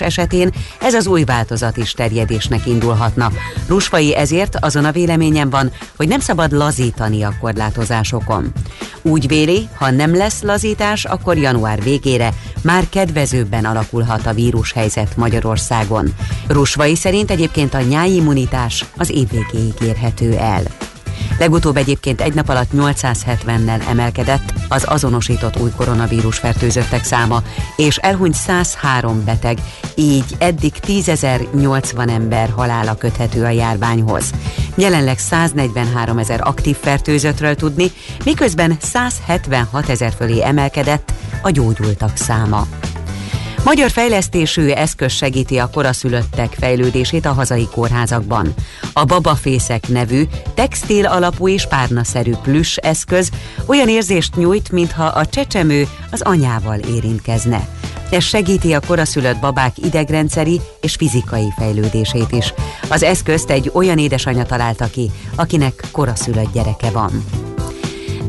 esetén ez az új változat is terjedésnek indulhatna. Rusfai ezért azon a véleményen van, hogy nem szabad lazítani a korlátozásokon. Úgy véli, ha nem lesz lazítás, akkor január végére már kedvezőbben alakulhat a vírushelyzet Magyarországon. Rusvai szerint egyébként a nyáimmunitás az év végéig érhető el. Legutóbb egyébként egy nap alatt 870-nel emelkedett az azonosított új koronavírus fertőzöttek száma, és elhunyt 103 beteg, így eddig 10.080 ember halála köthető a járványhoz. Jelenleg 143 ezer aktív fertőzöttről tudni, miközben 176 ezer fölé emelkedett a gyógyultak száma. Magyar fejlesztésű eszköz segíti a koraszülöttek fejlődését a hazai kórházakban. A babafészek nevű, textil alapú és párnaszerű plüss eszköz olyan érzést nyújt, mintha a csecsemő az anyával érintkezne. Ez segíti a koraszülött babák idegrendszeri és fizikai fejlődését is. Az eszközt egy olyan édesanyja találta ki, akinek koraszülött gyereke van.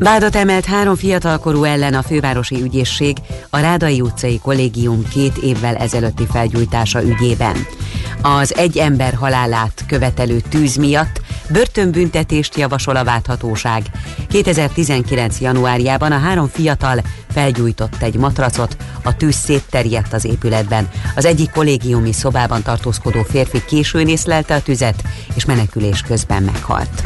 Vádat emelt három fiatalkorú ellen a fővárosi ügyészség a Rádai utcai kollégium két évvel ezelőtti felgyújtása ügyében. Az egy ember halálát követelő tűz miatt börtönbüntetést javasol a válthatóság. 2019. januárjában a három fiatal felgyújtott egy matracot, a tűz szétterjedt az épületben. Az egyik kollégiumi szobában tartózkodó férfi későn észlelte a tüzet, és menekülés közben meghalt.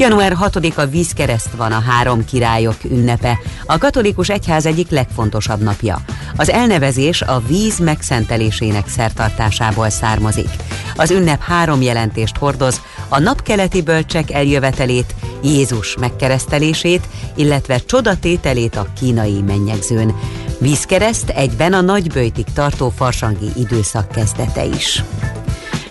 Január 6-a vízkereszt van a három királyok ünnepe, a katolikus egyház egyik legfontosabb napja. Az elnevezés a víz megszentelésének szertartásából származik. Az ünnep három jelentést hordoz, a napkeleti bölcsek eljövetelét, Jézus megkeresztelését, illetve csodatételét a kínai mennyegzőn. Vízkereszt egyben a nagybőjtig tartó farsangi időszak kezdete is.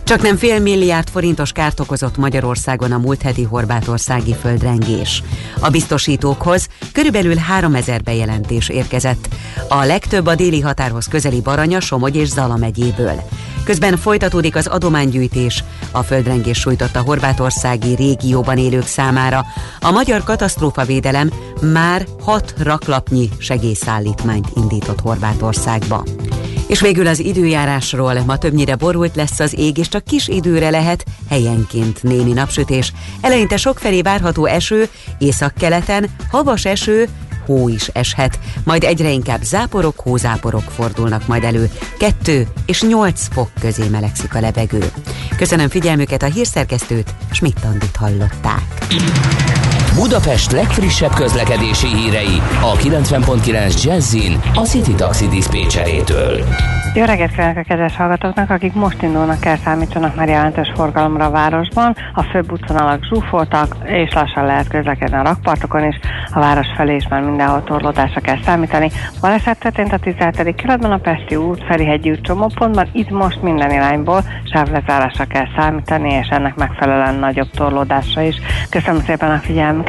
Csak nem fél milliárd forintos kárt okozott Magyarországon a múlt heti horvátországi földrengés. A biztosítókhoz körülbelül 3000 bejelentés érkezett. A legtöbb a déli határhoz közeli Baranya, Somogy és Zala megyéből. Közben folytatódik az adománygyűjtés. A földrengés sújtotta horvátországi régióban élők számára. A Magyar Katasztrófavédelem már hat raklapnyi segélyszállítmányt indított Horvátországba. És végül az időjárásról ma többnyire borult lesz az ég, és csak kis időre lehet helyenként némi napsütés. Eleinte sokfelé várható eső, északkeleten havas eső, hó is eshet, majd egyre inkább záporok, hózáporok fordulnak majd elő. 2 és 8 fok közé melegszik a levegő. Köszönöm figyelmüket a hírszerkesztőt, Schmidt-Tandit hallották. Budapest legfrissebb közlekedési hírei a 90.9 Jazzin a City Taxi Dispécsejétől. Jó reggelt kívánok a kedves hallgatóknak, akik most indulnak el, számítsanak már jelentős forgalomra a városban. A főbb útvonalak zsúfoltak, és lassan lehet közlekedni a rakpartokon is. A város felé is már mindenhol torlódásra kell számítani. Baleset történt a 17. kerületben a Pesti út, Ferihegyi út csomópontban. Itt most minden irányból sávlezárásra kell számítani, és ennek megfelelően nagyobb torlódásra is. Köszönöm szépen a figyelmüket,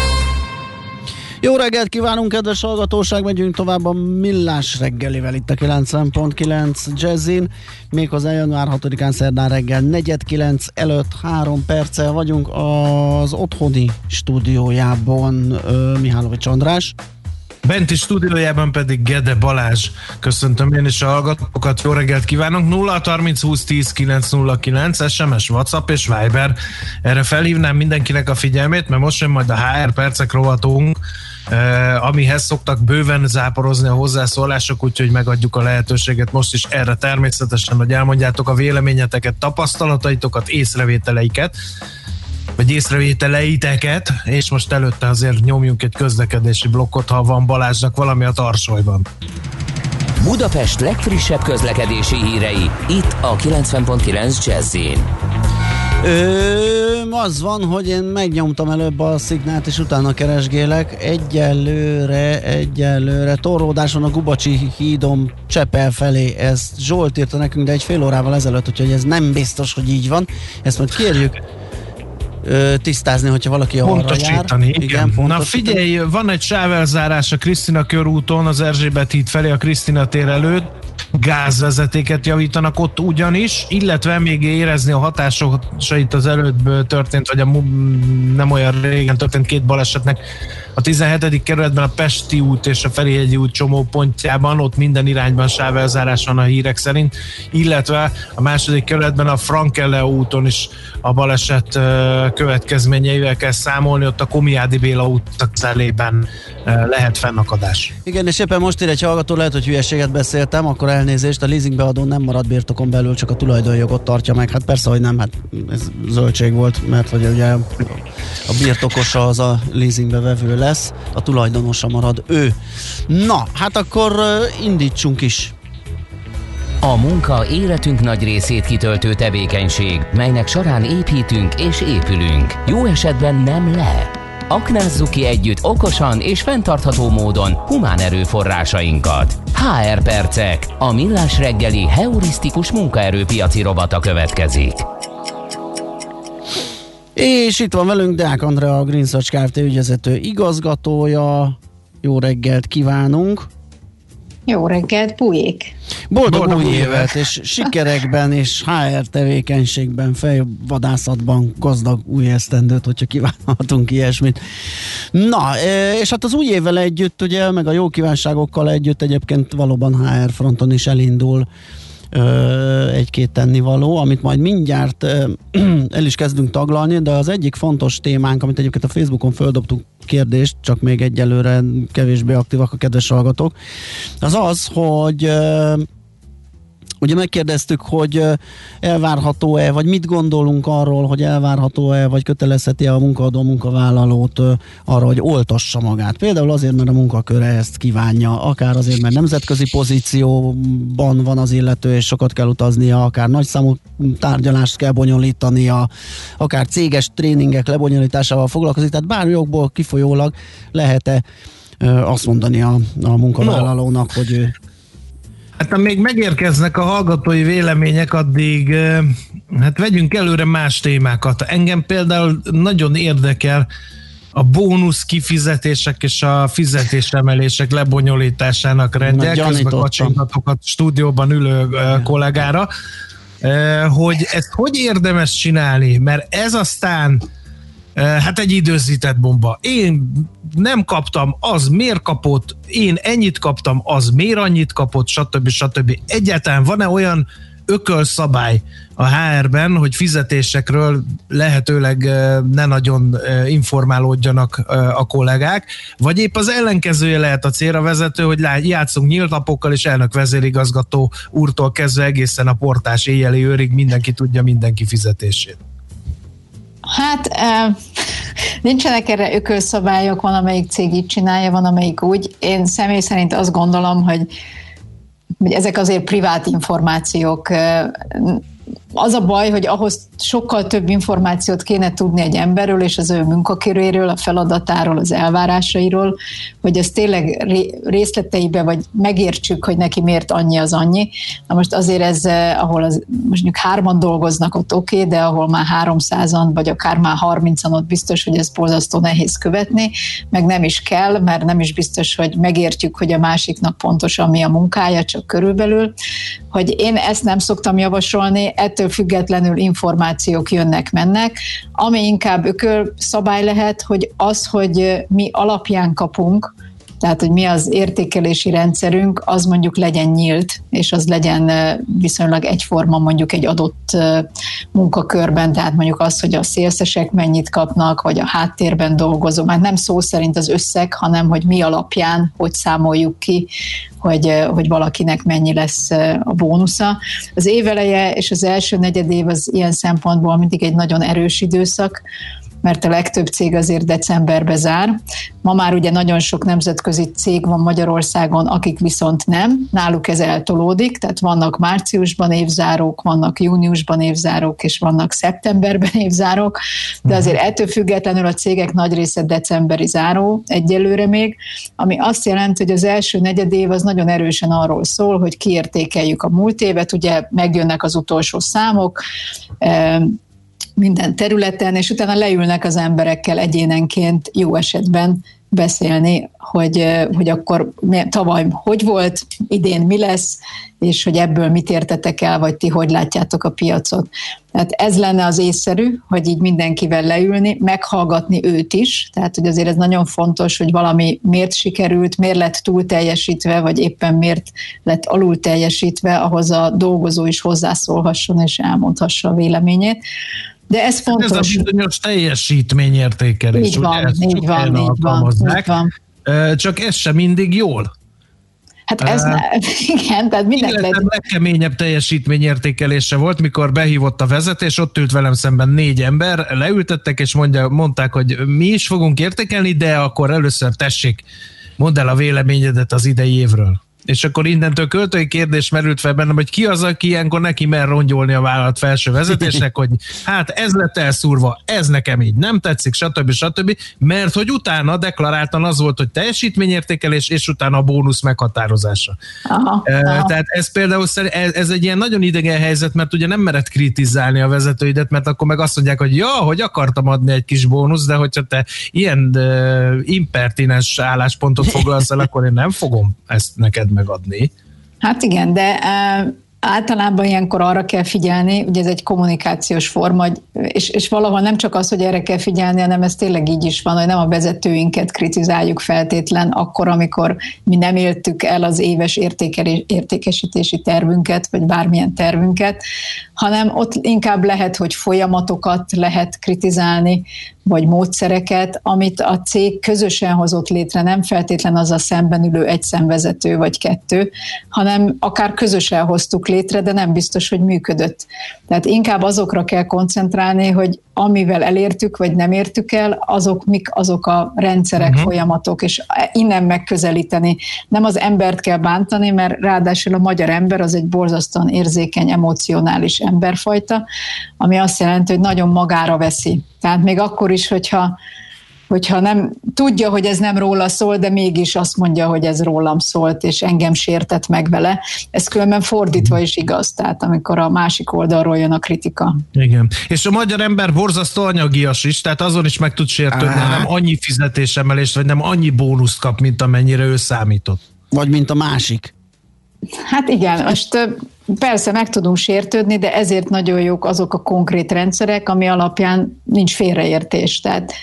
Jó reggelt kívánunk, kedves hallgatóság! Megyünk tovább a Millás reggelivel itt a 90.9 Jazzin. Méghozzá január 6-án szerdán reggel 4.9 előtt 3 perccel vagyunk az otthoni stúdiójában Mihálovics András. Benti stúdiójában pedig Gede Balázs. Köszöntöm én is a hallgatókat, jó reggelt kívánok. 0 30 20 10 909 SMS, WhatsApp és Viber. Erre felhívnám mindenkinek a figyelmét, mert most jön majd a HR percek rovatunk, amihez szoktak bőven záporozni a hozzászólások, úgyhogy megadjuk a lehetőséget most is erre természetesen, hogy elmondjátok a véleményeteket, tapasztalataitokat, észrevételeiket vagy észrevételeiteket, és most előtte azért nyomjunk egy közlekedési blokkot, ha van Balázsnak valami a tarsolyban. Budapest legfrissebb közlekedési hírei, itt a 90.9 jazz Ö, az van, hogy én megnyomtam előbb a szignált, és utána keresgélek. Egyelőre, egyelőre torlódáson a Gubacsi hídom Csepel felé. Ez Zsolt írta nekünk, de egy fél órával ezelőtt, úgyhogy ez nem biztos, hogy így van. Ezt majd kérjük ö, tisztázni, hogyha valaki arra jár. Igen, igen Na figyelj, van egy sávelzárás a Krisztina körúton, az Erzsébet híd felé a Krisztina tér előtt, gázvezetéket javítanak ott ugyanis, illetve még érezni a hatásait az előtt történt, vagy a nem olyan régen történt két balesetnek a 17. kerületben a Pesti út és a Ferihegyi út csomópontjában, ott minden irányban sávelzárás van a hírek szerint, illetve a második kerületben a Frankelle úton is a baleset következményeivel kell számolni, ott a Komiádi Béla út közelében lehet fennakadás. Igen, és éppen most ír egy hallgató, lehet, hogy hülyeséget beszéltem, akkor elnézést, a leasingbeadó nem marad birtokon belül, csak a tulajdonjogot tartja meg. Hát persze, hogy nem, hát ez zöldség volt, mert hogy ugye a birtokosa az a leasingbe vevő lesz, a tulajdonosa marad ő. Na, hát akkor indítsunk is. A munka életünk nagy részét kitöltő tevékenység, melynek során építünk és épülünk. Jó esetben nem le. Aknázzuk ki együtt okosan és fenntartható módon humán erőforrásainkat. HR Percek, a millás reggeli heurisztikus munkaerőpiaci robata következik. És itt van velünk Deák Andrea, a Green Search Kft. ügyvezető igazgatója. Jó reggelt kívánunk! Jó reggelt, bujék! Boldog, Boldog új évet, és sikerekben, és HR tevékenységben, fejvadászatban gazdag új esztendőt, hogyha kívánhatunk ilyesmit. Na, e, és hát az új évvel együtt, ugye, meg a jó kívánságokkal együtt egyébként valóban HR fronton is elindul egy-két tennivaló, amit majd mindjárt el is kezdünk taglalni, de az egyik fontos témánk, amit egyébként a Facebookon földobtuk kérdést, csak még egyelőre kevésbé aktívak a kedves hallgatók, az az, hogy Ugye megkérdeztük, hogy elvárható-e, vagy mit gondolunk arról, hogy elvárható-e, vagy kötelezheti-e a munkaadó munkavállalót arra, hogy oltassa magát. Például azért, mert a munkaköre ezt kívánja, akár azért, mert nemzetközi pozícióban van az illető, és sokat kell utaznia, akár nagyszámú tárgyalást kell bonyolítania, akár céges tréningek lebonyolításával foglalkozik, tehát bármi jogból kifolyólag lehet-e azt mondani a, a munkavállalónak, no. hogy ő Hát amíg megérkeznek a hallgatói vélemények, addig hát vegyünk előre más témákat. Engem például nagyon érdekel a bónusz kifizetések és a fizetésemelések lebonyolításának rendje. Közben kacsingatok a stúdióban ülő kollégára, hogy ezt hogy érdemes csinálni, mert ez aztán Hát egy időzített bomba. Én nem kaptam, az miért kapott, én ennyit kaptam, az miért annyit kapott, stb. stb. Egyáltalán van-e olyan ökölszabály a HR-ben, hogy fizetésekről lehetőleg ne nagyon informálódjanak a kollégák, vagy épp az ellenkezője lehet a célra vezető, hogy játszunk nyílt napokkal, és elnök vezérigazgató úrtól kezdve egészen a portás éjjeli őrig mindenki tudja mindenki fizetését. Hát nincsenek erre ökölszabályok, van amelyik cég így csinálja, van amelyik úgy. Én személy szerint azt gondolom, hogy hogy ezek azért privát információk, az a baj, hogy ahhoz sokkal több információt kéne tudni egy emberről és az ő munkaköréről, a feladatáról, az elvárásairól, hogy ez tényleg részleteibe vagy megértsük, hogy neki miért annyi az annyi. Na most azért ez, eh, ahol az, mondjuk hárman dolgoznak, ott oké, okay, de ahol már 300-an, vagy akár már 30-an, ott biztos, hogy ez borzasztó nehéz követni, meg nem is kell, mert nem is biztos, hogy megértjük, hogy a másiknak pontosan mi a munkája, csak körülbelül. Hogy én ezt nem szoktam javasolni, ettől függetlenül információk jönnek-mennek. Ami inkább szabály lehet, hogy az, hogy mi alapján kapunk, tehát, hogy mi az értékelési rendszerünk, az mondjuk legyen nyílt, és az legyen viszonylag egyforma mondjuk egy adott munkakörben, tehát mondjuk az, hogy a szélszesek mennyit kapnak, vagy a háttérben dolgozó, már nem szó szerint az összeg, hanem hogy mi alapján, hogy számoljuk ki, hogy, hogy valakinek mennyi lesz a bónusza. Az éveleje és az első negyed év az ilyen szempontból mindig egy nagyon erős időszak, mert a legtöbb cég azért decemberbe zár. Ma már ugye nagyon sok nemzetközi cég van Magyarországon, akik viszont nem, náluk ez eltolódik, tehát vannak márciusban évzárók, vannak júniusban évzárók, és vannak szeptemberben évzárók, de azért mhm. ettől függetlenül a cégek nagy része decemberi záró egyelőre még, ami azt jelenti, hogy az első negyed év az nagyon erősen arról szól, hogy kiértékeljük a múlt évet, ugye megjönnek az utolsó számok, minden területen, és utána leülnek az emberekkel egyénenként jó esetben beszélni, hogy, hogy akkor tavaly hogy volt, idén mi lesz, és hogy ebből mit értetek el, vagy ti hogy látjátok a piacot. Tehát ez lenne az észszerű, hogy így mindenkivel leülni, meghallgatni őt is, tehát hogy azért ez nagyon fontos, hogy valami miért sikerült, miért lett túl teljesítve, vagy éppen miért lett alul teljesítve, ahhoz a dolgozó is hozzászólhasson és elmondhassa a véleményét. De ez fontos. Ez a bizonyos teljesítményértékelés. Így van, ugye, így van, így van, így van. Csak ez sem mindig jól. Hát ez, uh, igen, tehát minden Életem legkeményebb teljesítményértékelése volt, mikor behívott a vezetés, ott ült velem szemben négy ember, leültettek és mondja, mondták, hogy mi is fogunk értékelni, de akkor először tessék, mondd el a véleményedet az idei évről. És akkor innentől költői kérdés merült fel bennem, hogy ki az, aki ilyenkor neki mer rongyolni a vállalat felső vezetésnek, hogy hát ez lett elszúrva, ez nekem így nem tetszik, stb. stb. Mert hogy utána deklaráltan az volt, hogy teljesítményértékelés, és utána a bónusz meghatározása. Aha, e, aha. Tehát ez például ez, ez egy ilyen nagyon idegen helyzet, mert ugye nem mered kritizálni a vezetőidet, mert akkor meg azt mondják, hogy ja, hogy akartam adni egy kis bónusz, de hogyha te ilyen uh, impertinens álláspontot foglalsz el, akkor én nem fogom ezt neked megadni. Hát igen, de Általában ilyenkor arra kell figyelni, ugye ez egy kommunikációs forma, és, és valahol nem csak az, hogy erre kell figyelni, hanem ez tényleg így is van, hogy nem a vezetőinket kritizáljuk feltétlen akkor, amikor mi nem éltük el az éves értékesítési tervünket, vagy bármilyen tervünket, hanem ott inkább lehet, hogy folyamatokat lehet kritizálni, vagy módszereket, amit a cég közösen hozott létre, nem feltétlen az a szemben ülő egy szemvezető vagy kettő, hanem akár közösen hoztuk létre, de nem biztos, hogy működött. Tehát inkább azokra kell koncentrálni, hogy amivel elértük, vagy nem értük el, azok mik azok a rendszerek, uh-huh. folyamatok, és innen megközelíteni. Nem az embert kell bántani, mert ráadásul a magyar ember az egy borzasztóan érzékeny, emocionális emberfajta, ami azt jelenti, hogy nagyon magára veszi. Tehát még akkor is, hogyha hogyha nem tudja, hogy ez nem róla szól, de mégis azt mondja, hogy ez rólam szólt, és engem sértett meg vele. Ez különben fordítva is igaz, tehát amikor a másik oldalról jön a kritika. Igen. És a magyar ember borzasztó anyagias is, tehát azon is meg tud sértődni, nem annyi fizetésemelést, vagy nem annyi bónuszt kap, mint amennyire ő számított. Vagy mint a másik. Hát igen, most persze meg tudunk sértődni, de ezért nagyon jók azok a konkrét rendszerek, ami alapján nincs félreértés. Tehát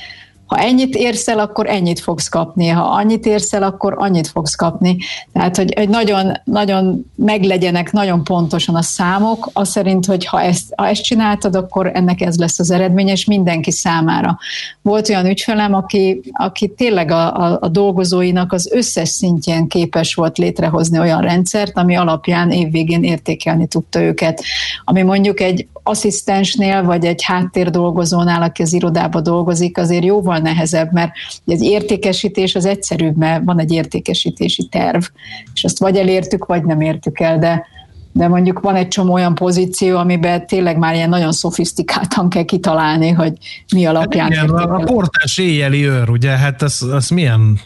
ha ennyit érsz el, akkor ennyit fogsz kapni, ha annyit érsz el, akkor annyit fogsz kapni. Tehát, hogy, hogy nagyon, nagyon meglegyenek nagyon pontosan a számok, az szerint, hogy ha ezt, ha ezt csináltad, akkor ennek ez lesz az eredmény, és mindenki számára. Volt olyan ügyfelem, aki, aki tényleg a, a, a dolgozóinak az összes szintjén képes volt létrehozni olyan rendszert, ami alapján évvégén értékelni tudta őket. Ami mondjuk egy asszisztensnél, vagy egy háttérdolgozónál, aki az irodába dolgozik, azért jóval sokkal nehezebb, mert az értékesítés az egyszerűbb, mert van egy értékesítési terv, és azt vagy elértük, vagy nem értük el, de de mondjuk van egy csomó olyan pozíció, amiben tényleg már ilyen nagyon szofisztikáltan kell kitalálni, hogy mi alapján. Hát igen, a portás éjjeli őr, ugye, hát ez, ez milyen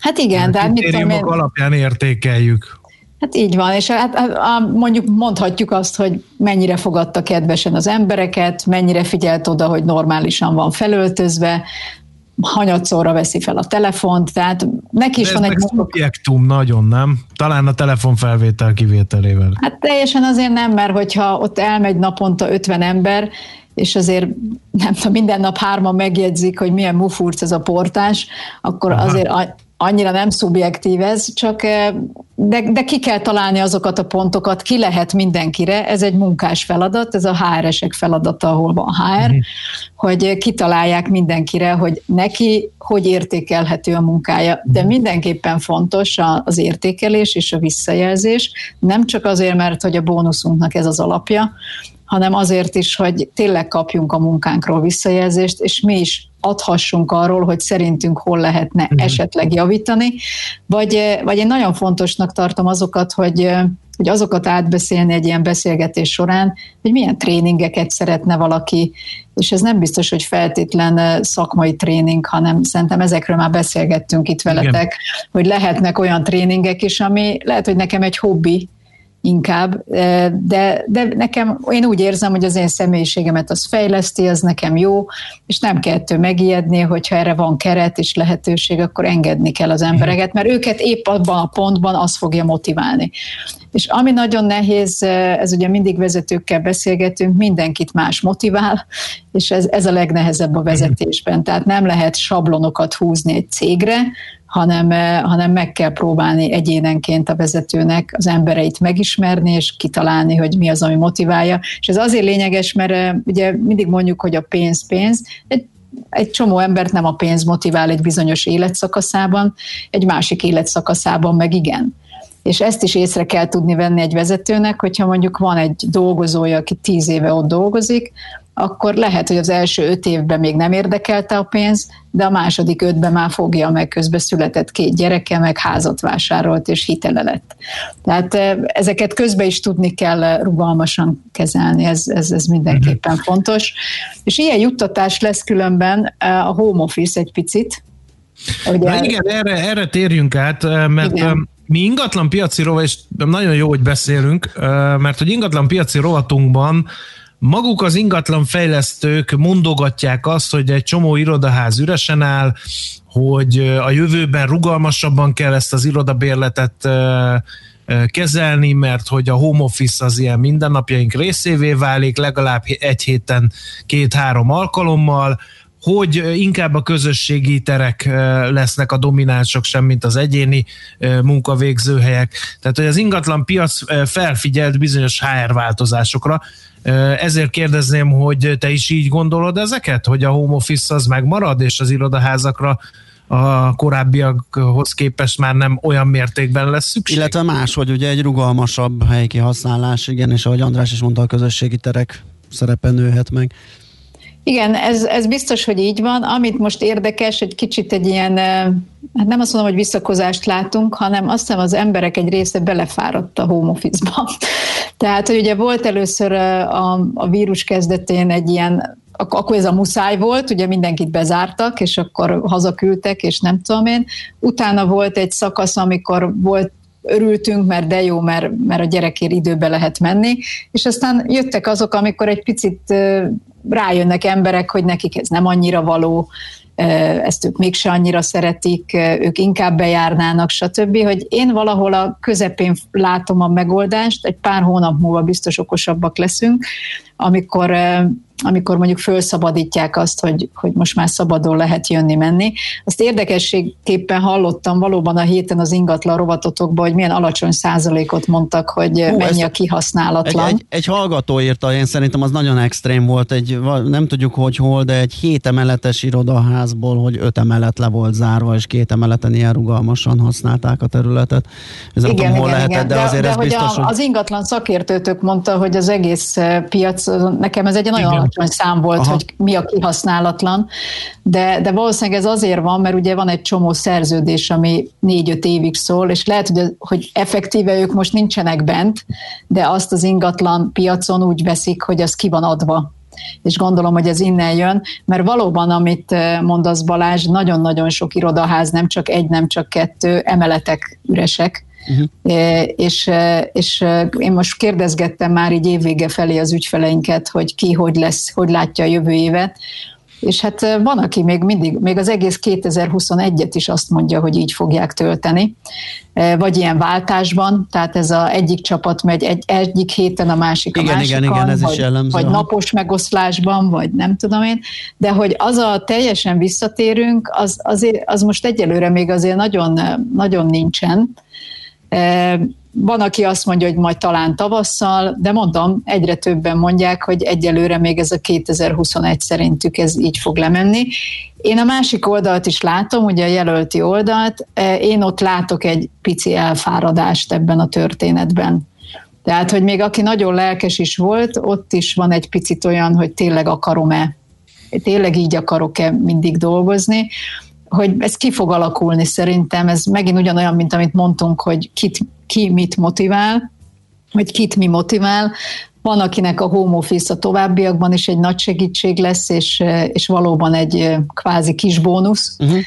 Hát igen, de hát mit tudom én... alapján értékeljük. Hát így van, és hát, hát mondjuk mondhatjuk azt, hogy mennyire fogadta kedvesen az embereket, mennyire figyelt oda, hogy normálisan van felöltözve, hanyatszorra veszi fel a telefont, tehát neki is De van egy... szubjektum nagyon, nem? Talán a telefonfelvétel kivételével. Hát teljesen azért nem, mert hogyha ott elmegy naponta 50 ember, és azért nem tudom, minden nap hárman megjegyzik, hogy milyen mufurc ez a portás, akkor Aha. azért annyira nem szubjektív ez, csak eh, de, de ki kell találni azokat a pontokat, ki lehet mindenkire, ez egy munkás feladat, ez a HR-esek feladata, ahol van HR, uh-huh. hogy kitalálják mindenkire, hogy neki hogy értékelhető a munkája, de mhm. mindenképpen fontos az értékelés és a visszajelzés, nem csak azért, mert hogy a bónuszunknak ez az alapja, hanem azért is, hogy tényleg kapjunk a munkánkról visszajelzést, és mi is adhassunk arról, hogy szerintünk hol lehetne uh-huh. esetleg javítani, vagy, vagy én nagyon fontosnak tartom azokat, hogy hogy azokat átbeszélni egy ilyen beszélgetés során, hogy milyen tréningeket szeretne valaki, és ez nem biztos, hogy feltétlen szakmai tréning, hanem szerintem ezekről már beszélgettünk itt veletek, Igen. hogy lehetnek olyan tréningek is, ami lehet, hogy nekem egy hobbi, inkább, de, de nekem, én úgy érzem, hogy az én személyiségemet az fejleszti, az nekem jó, és nem kell ettől megijedni, hogyha erre van keret és lehetőség, akkor engedni kell az embereket, mert őket épp abban a pontban az fogja motiválni. És ami nagyon nehéz, ez ugye mindig vezetőkkel beszélgetünk, mindenkit más motivál, és ez, ez a legnehezebb a vezetésben. Tehát nem lehet sablonokat húzni egy cégre, hanem, eh, hanem meg kell próbálni egyénenként a vezetőnek az embereit megismerni, és kitalálni, hogy mi az, ami motiválja. És ez azért lényeges, mert eh, ugye mindig mondjuk, hogy a pénz pénz, egy egy csomó embert nem a pénz motivál egy bizonyos életszakaszában, egy másik életszakaszában meg igen. És ezt is észre kell tudni venni egy vezetőnek, hogyha mondjuk van egy dolgozója, aki tíz éve ott dolgozik, akkor lehet, hogy az első öt évben még nem érdekelte a pénz, de a második ötben már fogja, meg közben született két gyereke, meg házat vásárolt, és hitele lett. Tehát ezeket közben is tudni kell rugalmasan kezelni, ez, ez, ez mindenképpen uh-huh. fontos. És ilyen juttatás lesz különben a home office egy picit. Ugye, Na igen, erre, erre térjünk át, mert igen mi ingatlan piaci rovat, és nagyon jó, hogy beszélünk, mert hogy ingatlan piaci rovatunkban maguk az ingatlan fejlesztők mondogatják azt, hogy egy csomó irodaház üresen áll, hogy a jövőben rugalmasabban kell ezt az irodabérletet kezelni, mert hogy a home office az ilyen mindennapjaink részévé válik, legalább egy héten két-három alkalommal, hogy inkább a közösségi terek lesznek a dominánsok sem, mint az egyéni munkavégzőhelyek. Tehát, hogy az ingatlan piac felfigyelt bizonyos HR változásokra, ezért kérdezném, hogy te is így gondolod ezeket, hogy a home office az megmarad, és az irodaházakra a korábbiakhoz képest már nem olyan mértékben lesz szükség. Illetve más, hogy ugye egy rugalmasabb helyi kihasználás, igen, és ahogy András is mondta, a közösségi terek szerepe nőhet meg. Igen, ez, ez biztos, hogy így van. Amit most érdekes, egy kicsit egy ilyen, hát nem azt mondom, hogy visszakozást látunk, hanem azt hiszem az emberek egy része belefáradt a home office-ba. Tehát, hogy ugye volt először a, a vírus kezdetén egy ilyen akkor ez a muszáj volt, ugye mindenkit bezártak, és akkor hazaküldtek, és nem tudom én. Utána volt egy szakasz, amikor volt örültünk, mert de jó, mert, mert a gyerekért időbe lehet menni, és aztán jöttek azok, amikor egy picit rájönnek emberek, hogy nekik ez nem annyira való, ezt ők mégse annyira szeretik, ők inkább bejárnának, stb., hogy én valahol a közepén látom a megoldást, egy pár hónap múlva biztos okosabbak leszünk, amikor amikor mondjuk felszabadítják azt, hogy, hogy most már szabadon lehet jönni-menni. Azt érdekességképpen hallottam valóban a héten az ingatlan rovatotokban, hogy milyen alacsony százalékot mondtak, hogy Hú, mennyi a kihasználatlan. Egy, egy, egy hallgató írta, én szerintem az nagyon extrém volt, egy, nem tudjuk hogy hol, de egy hét emeletes irodaházból, hogy öt emelet le volt zárva, és két emeleten ilyen rugalmasan használták a területet. Ez igen, tudom, hol igen, lehetett, igen. De, de azért de ez hogy biztos, a, hogy... az ingatlan szakértőtök mondta, hogy az egész piac, nekem ez egy nagyon alacsony szám volt, Aha. hogy mi a kihasználatlan, de, de valószínűleg ez azért van, mert ugye van egy csomó szerződés, ami négy-öt évig szól, és lehet, hogy, hogy effektíve ők most nincsenek bent, de azt az ingatlan piacon úgy veszik, hogy az ki van adva. És gondolom, hogy ez innen jön, mert valóban, amit mondasz Balázs, nagyon-nagyon sok irodaház, nem csak egy, nem csak kettő, emeletek üresek, Uh-huh. És, és én most kérdezgettem már így évvége felé az ügyfeleinket, hogy ki hogy lesz, hogy látja a jövő évet, és hát van, aki még mindig, még az egész 2021-et is azt mondja, hogy így fogják tölteni, vagy ilyen váltásban, tehát ez a egyik csapat megy egy, egyik héten a másik igen, a másikon, igen, igen, ez vagy, is jellemző. vagy napos megoszlásban, vagy nem tudom én, de hogy az a teljesen visszatérünk, az, azért, az most egyelőre még azért nagyon, nagyon nincsen, van, aki azt mondja, hogy majd talán tavasszal, de mondom, egyre többen mondják, hogy egyelőre még ez a 2021 szerintük ez így fog lemenni. Én a másik oldalt is látom, ugye a jelölti oldalt, én ott látok egy pici elfáradást ebben a történetben. Tehát, hogy még aki nagyon lelkes is volt, ott is van egy picit olyan, hogy tényleg akarom-e, tényleg így akarok-e mindig dolgozni hogy ez ki fog alakulni szerintem, ez megint ugyanolyan, mint amit mondtunk, hogy kit, ki mit motivál, vagy kit mi motivál. Van, akinek a home office a továbbiakban is egy nagy segítség lesz, és, és valóban egy kvázi kis bónusz. Uh-huh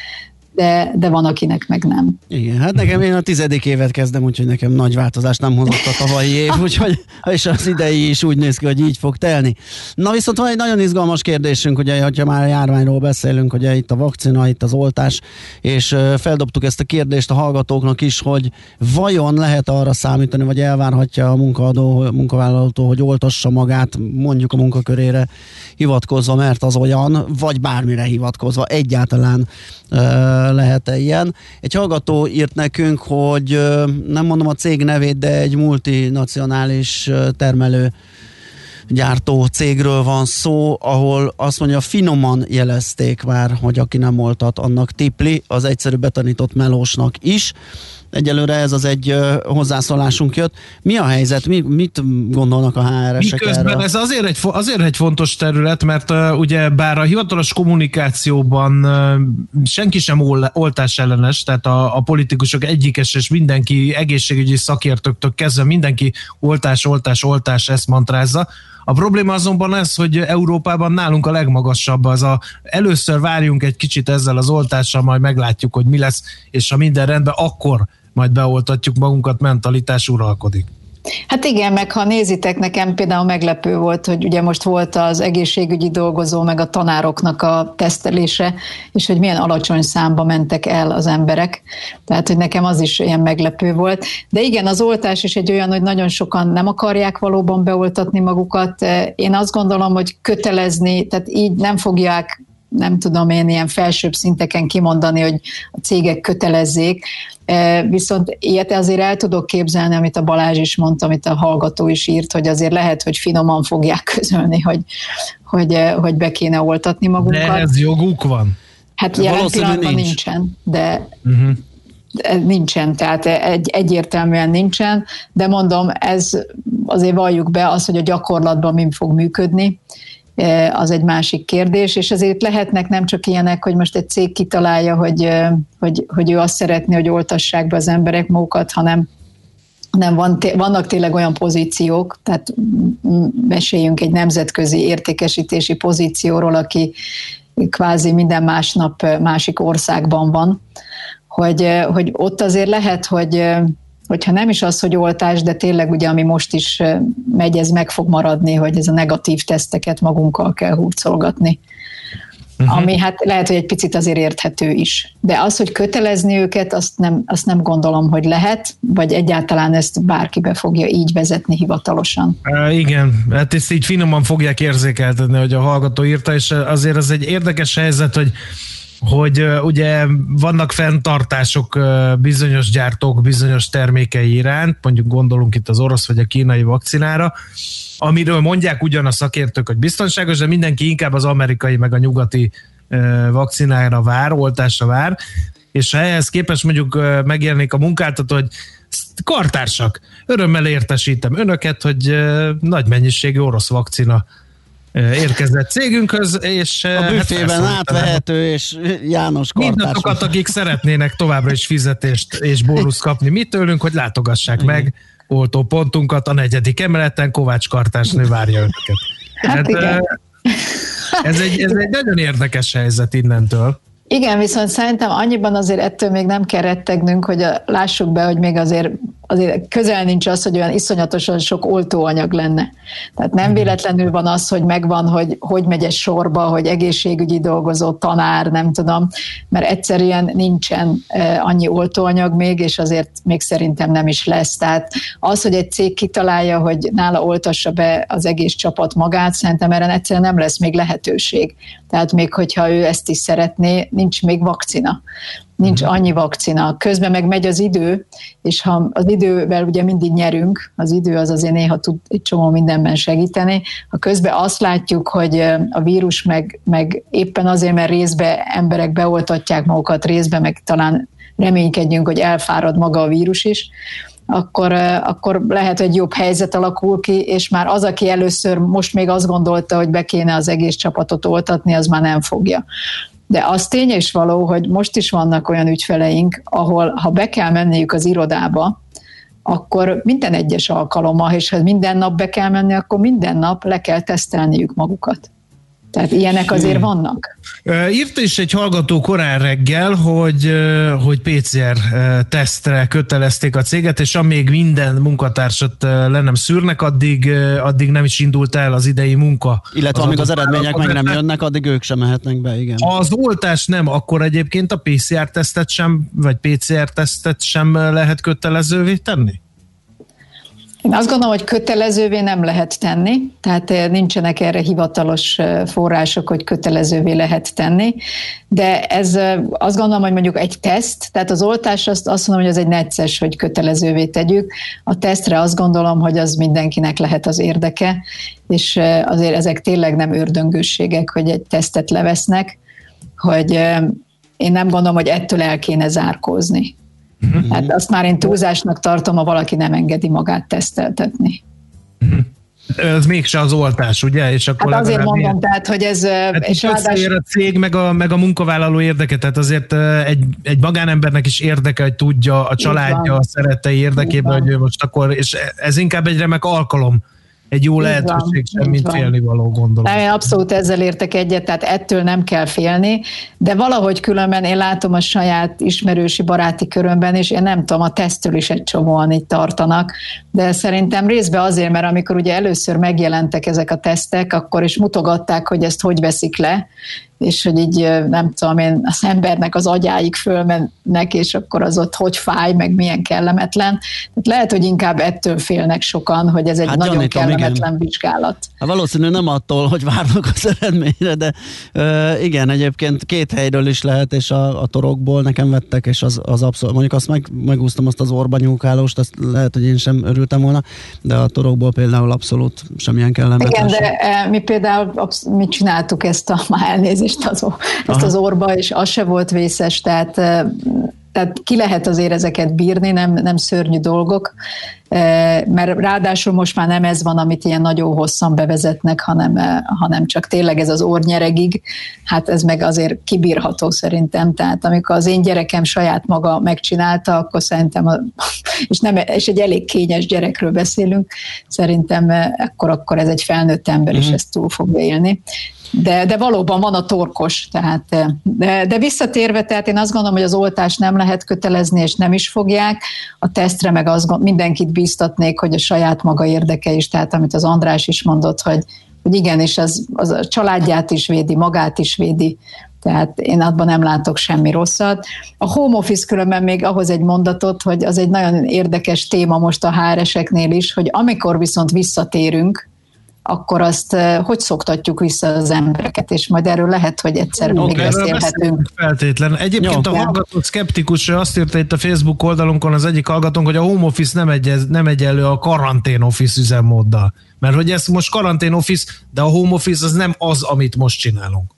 de, de van, akinek meg nem. Igen, hát nekem én a tizedik évet kezdem, úgyhogy nekem nagy változást nem hozott a tavalyi év, úgyhogy és az idei is úgy néz ki, hogy így fog telni. Na viszont van egy nagyon izgalmas kérdésünk, ugye, hogyha már a járványról beszélünk, ugye itt a vakcina, itt az oltás, és feldobtuk ezt a kérdést a hallgatóknak is, hogy vajon lehet arra számítani, vagy elvárhatja a munkaadó, munkavállalótól, hogy oltassa magát mondjuk a munkakörére hivatkozva, mert az olyan, vagy bármire hivatkozva egyáltalán lehet-e ilyen. Egy hallgató írt nekünk, hogy nem mondom a cég nevét, de egy multinacionális termelő gyártó cégről van szó, ahol azt mondja, finoman jelezték már, hogy aki nem oltat, annak tipli, az egyszerű betanított melósnak is. Egyelőre ez az egy hozzászólásunk jött. Mi a helyzet? Mi, mit gondolnak a HR-esek Miközben erről? ez azért egy, azért egy fontos terület, mert uh, ugye bár a hivatalos kommunikációban uh, senki sem oltás ellenes, tehát a, a politikusok egyikes és mindenki egészségügyi szakértőktől kezdve mindenki oltás, oltás, oltás ezt mantrázza. A probléma azonban ez, hogy Európában nálunk a legmagasabb az a először várjunk egy kicsit ezzel az oltással, majd meglátjuk, hogy mi lesz, és ha minden rendben, akkor majd beoltatjuk magunkat, mentalitás uralkodik. Hát igen, meg ha nézitek, nekem például meglepő volt, hogy ugye most volt az egészségügyi dolgozó, meg a tanároknak a tesztelése, és hogy milyen alacsony számba mentek el az emberek. Tehát, hogy nekem az is ilyen meglepő volt. De igen, az oltás is egy olyan, hogy nagyon sokan nem akarják valóban beoltatni magukat. Én azt gondolom, hogy kötelezni, tehát így nem fogják nem tudom én ilyen felsőbb szinteken kimondani, hogy a cégek kötelezzék, viszont ilyet azért el tudok képzelni, amit a Balázs is mondta, amit a hallgató is írt, hogy azért lehet, hogy finoman fogják közölni, hogy, hogy, hogy be kéne oltatni magunkat. De ez joguk van? Hát jelen pillanatban nincs. nincsen, de uh-huh nincsen, tehát egy, egyértelműen nincsen, de mondom, ez azért valljuk be az, hogy a gyakorlatban mi fog működni, az egy másik kérdés, és ezért lehetnek nem csak ilyenek, hogy most egy cég kitalálja, hogy, hogy, hogy ő azt szeretné, hogy oltassák be az emberek magukat, hanem hanem van, vannak tényleg olyan pozíciók, tehát meséljünk egy nemzetközi értékesítési pozícióról, aki kvázi minden másnap másik országban van, hogy, hogy ott azért lehet, hogy hogyha nem is az, hogy oltás, de tényleg ugye, ami most is megy, ez meg fog maradni, hogy ez a negatív teszteket magunkkal kell hurcolgatni. Uh-huh. Ami hát lehet, hogy egy picit azért érthető is. De az, hogy kötelezni őket, azt nem, azt nem gondolom, hogy lehet, vagy egyáltalán ezt bárki be fogja így vezetni hivatalosan. Uh, igen, hát ezt így finoman fogják érzékeltetni, hogy a hallgató írta, és azért az egy érdekes helyzet, hogy hogy ugye vannak fenntartások bizonyos gyártók bizonyos termékei iránt, mondjuk gondolunk itt az orosz vagy a kínai vakcinára, amiről mondják ugyan a szakértők, hogy biztonságos, de mindenki inkább az amerikai meg a nyugati vakcinára vár, oltásra vár, és ha ehhez képest mondjuk megjelenik a munkáltató, hogy kartársak, örömmel értesítem önöket, hogy nagy mennyiségű orosz vakcina érkezett cégünkhöz, és a hát büfében hát átvehető, és János Kartás. Mindazokat, akik szeretnének továbbra is fizetést és bónusz kapni mit tőlünk, hogy látogassák Igen. meg oltópontunkat a negyedik emeleten, Kovács Kartásnő várja önöket. Hát, hát igen. Ez egy, ez egy nagyon érdekes helyzet innentől. Igen, viszont szerintem annyiban azért ettől még nem kell rettegnünk, hogy a, lássuk be, hogy még azért azért közel nincs az, hogy olyan iszonyatosan sok oltóanyag lenne. Tehát nem véletlenül van az, hogy megvan, hogy hogy megy egy sorba, hogy egészségügyi dolgozó, tanár, nem tudom, mert egyszerűen nincsen eh, annyi oltóanyag még, és azért még szerintem nem is lesz. Tehát az, hogy egy cég kitalálja, hogy nála oltassa be az egész csapat magát, szerintem erre egyszerűen nem lesz még lehetőség. Tehát még hogyha ő ezt is szeretné, nincs még vakcina nincs mhm. annyi vakcina. Közben meg megy az idő, és ha az idővel ugye mindig nyerünk, az idő az azért néha tud egy csomó mindenben segíteni, ha közben azt látjuk, hogy a vírus meg, meg éppen azért, mert részbe emberek beoltatják magukat, részbe meg talán reménykedjünk, hogy elfárad maga a vírus is, akkor, akkor lehet, hogy jobb helyzet alakul ki, és már az, aki először most még azt gondolta, hogy be kéne az egész csapatot oltatni, az már nem fogja. De az tény és való, hogy most is vannak olyan ügyfeleink, ahol ha be kell menniük az irodába, akkor minden egyes alkalommal, és ha minden nap be kell menni, akkor minden nap le kell tesztelniük magukat. Tehát ilyenek azért hmm. vannak. Írt is egy hallgató korán reggel, hogy, hogy PCR tesztre kötelezték a céget, és amíg minden munkatársat le nem szűrnek, addig, addig nem is indult el az idei munka. Illetve az amíg az eredmények meg nem jönnek, addig ők sem mehetnek be, igen. Az oltás nem, akkor egyébként a PCR tesztet sem, vagy PCR tesztet sem lehet kötelezővé tenni? Én azt gondolom, hogy kötelezővé nem lehet tenni, tehát eh, nincsenek erre hivatalos eh, források, hogy kötelezővé lehet tenni, de ez eh, azt gondolom, hogy mondjuk egy teszt, tehát az oltás azt, azt mondom, hogy az egy necces, hogy kötelezővé tegyük. A tesztre azt gondolom, hogy az mindenkinek lehet az érdeke, és azért ezek tényleg nem ördöngősségek, hogy egy tesztet levesznek, hogy én nem gondolom, hogy ettől el kéne zárkózni. Uh-huh. Hát azt már én túlzásnak tartom, ha valaki nem engedi magát teszteltetni. Uh-huh. Ez mégse az oltás, ugye? És akkor hát azért mondom, ilyen... tehát, hogy ez... Hát és ráadás... a cég meg a, meg a munkavállaló érdeke, tehát azért egy, egy magánembernek is érdeke, hogy tudja a családja, a szerettei érdekében, hogy ő most akkor, és ez inkább egy remek alkalom egy jó lehetőség sem, mint félni való gondolom. Én abszolút ezzel értek egyet, tehát ettől nem kell félni, de valahogy különben én látom a saját ismerősi baráti körömben, és én nem tudom, a tesztől is egy csomóan itt tartanak, de szerintem részben azért, mert amikor ugye először megjelentek ezek a tesztek, akkor is mutogatták, hogy ezt hogy veszik le, és hogy így nem tudom én, az embernek az agyáig fölmennek, és akkor az ott hogy fáj, meg milyen kellemetlen. Tehát lehet, hogy inkább ettől félnek sokan, hogy ez egy hát nagyon gyanítom, kellemetlen igen. vizsgálat. Hát valószínű nem attól, hogy várnak az eredményre, de uh, igen, egyébként két helyről is lehet, és a, a torokból nekem vettek, és az, az abszolút, mondjuk azt meg, megúsztam azt az orbanyúkálóst, azt lehet, hogy én sem örültem volna, de a torokból például abszolút semmilyen kellemetlen. Igen, de mi például mi csináltuk ezt a, már elnézést, elnézést az, ezt az orba, és az se volt vészes, tehát tehát ki lehet azért ezeket bírni, nem, nem szörnyű dolgok, mert ráadásul most már nem ez van, amit ilyen nagyon hosszan bevezetnek, hanem, hanem csak tényleg ez az ornyeregig, hát ez meg azért kibírható szerintem. Tehát amikor az én gyerekem saját maga megcsinálta, akkor szerintem, a, és, nem, és egy elég kényes gyerekről beszélünk, szerintem akkor, akkor ez egy felnőtt ember is mm. ezt túl fogja élni de, de valóban van a torkos, tehát, de, de visszatérve, tehát én azt gondolom, hogy az oltást nem lehet kötelezni, és nem is fogják, a tesztre meg azt gondolom, mindenkit bíztatnék, hogy a saját maga érdeke is, tehát amit az András is mondott, hogy, hogy igenis, az, az a családját is védi, magát is védi, tehát én abban nem látok semmi rosszat. A home office különben még ahhoz egy mondatot, hogy az egy nagyon érdekes téma most a HR-eseknél is, hogy amikor viszont visszatérünk, akkor azt hogy szoktatjuk vissza az embereket, és majd erről lehet, hogy egyszer okay, még beszélhetünk. Feltétlen. Egyébként Jó. a hallgató szkeptikus azt írta itt a Facebook oldalunkon az egyik hallgatónk, hogy a home office nem, egy, nem egyenlő a karantén office üzemmóddal. Mert hogy ez most karantén office, de a home office az nem az, amit most csinálunk.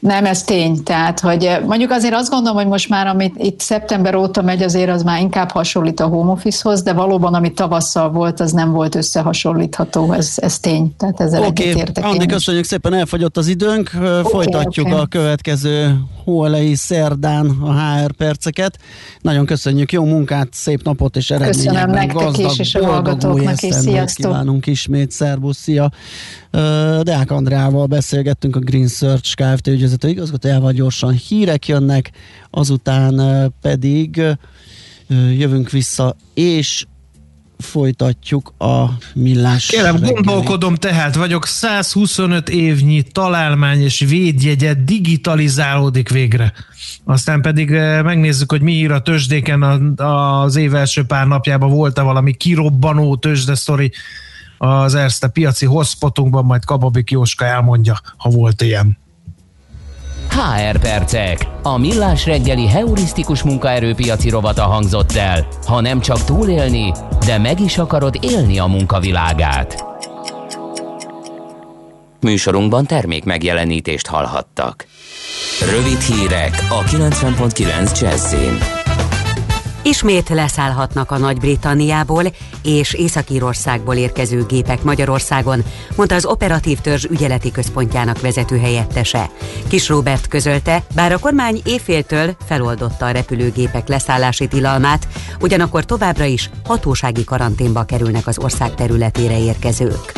Nem, ez tény. Tehát, hogy eh, mondjuk azért azt gondolom, hogy most már, amit itt szeptember óta megy, azért az már inkább hasonlít a home office-hoz, de valóban, ami tavasszal volt, az nem volt összehasonlítható, ez, ez tény. Tehát ezzel okay. Andi, köszönjük szépen, elfogyott az időnk, okay, folytatjuk okay. a következő hóelei szerdán a HR perceket. Nagyon köszönjük, jó munkát, szép napot és eredményekben. Köszönöm nektek gazdag, is, és a hallgatóknak is, sziasztok! Kívánunk ismét, szervusz, szia! Deák Andrával beszélgettünk a Green Search Kft. ügyvezető igazgatójával, gyorsan hírek jönnek, azután pedig jövünk vissza, és folytatjuk a millás. Kérem, reggeli. gondolkodom tehát, vagyok 125 évnyi találmány és védjegye digitalizálódik végre. Aztán pedig megnézzük, hogy mi ír a tőzsdéken az év első pár napjában volt-e valami kirobbanó tőzsdesztori az Erste piaci hotspotunkban, majd Kababik Jóska elmondja, ha volt ilyen. HR Percek. A millás reggeli heurisztikus munkaerőpiaci rovata hangzott el. Ha nem csak túlélni, de meg is akarod élni a munkavilágát. Műsorunkban termék megjelenítést hallhattak. Rövid hírek a 90.9 Jazzin. Ismét leszállhatnak a Nagy-Britanniából és Észak-Írországból érkező gépek Magyarországon, mondta az Operatív Törzs ügyeleti központjának vezető helyettese. Kis Robert közölte, bár a kormány éjféltől feloldotta a repülőgépek leszállási tilalmát, ugyanakkor továbbra is hatósági karanténba kerülnek az ország területére érkezők.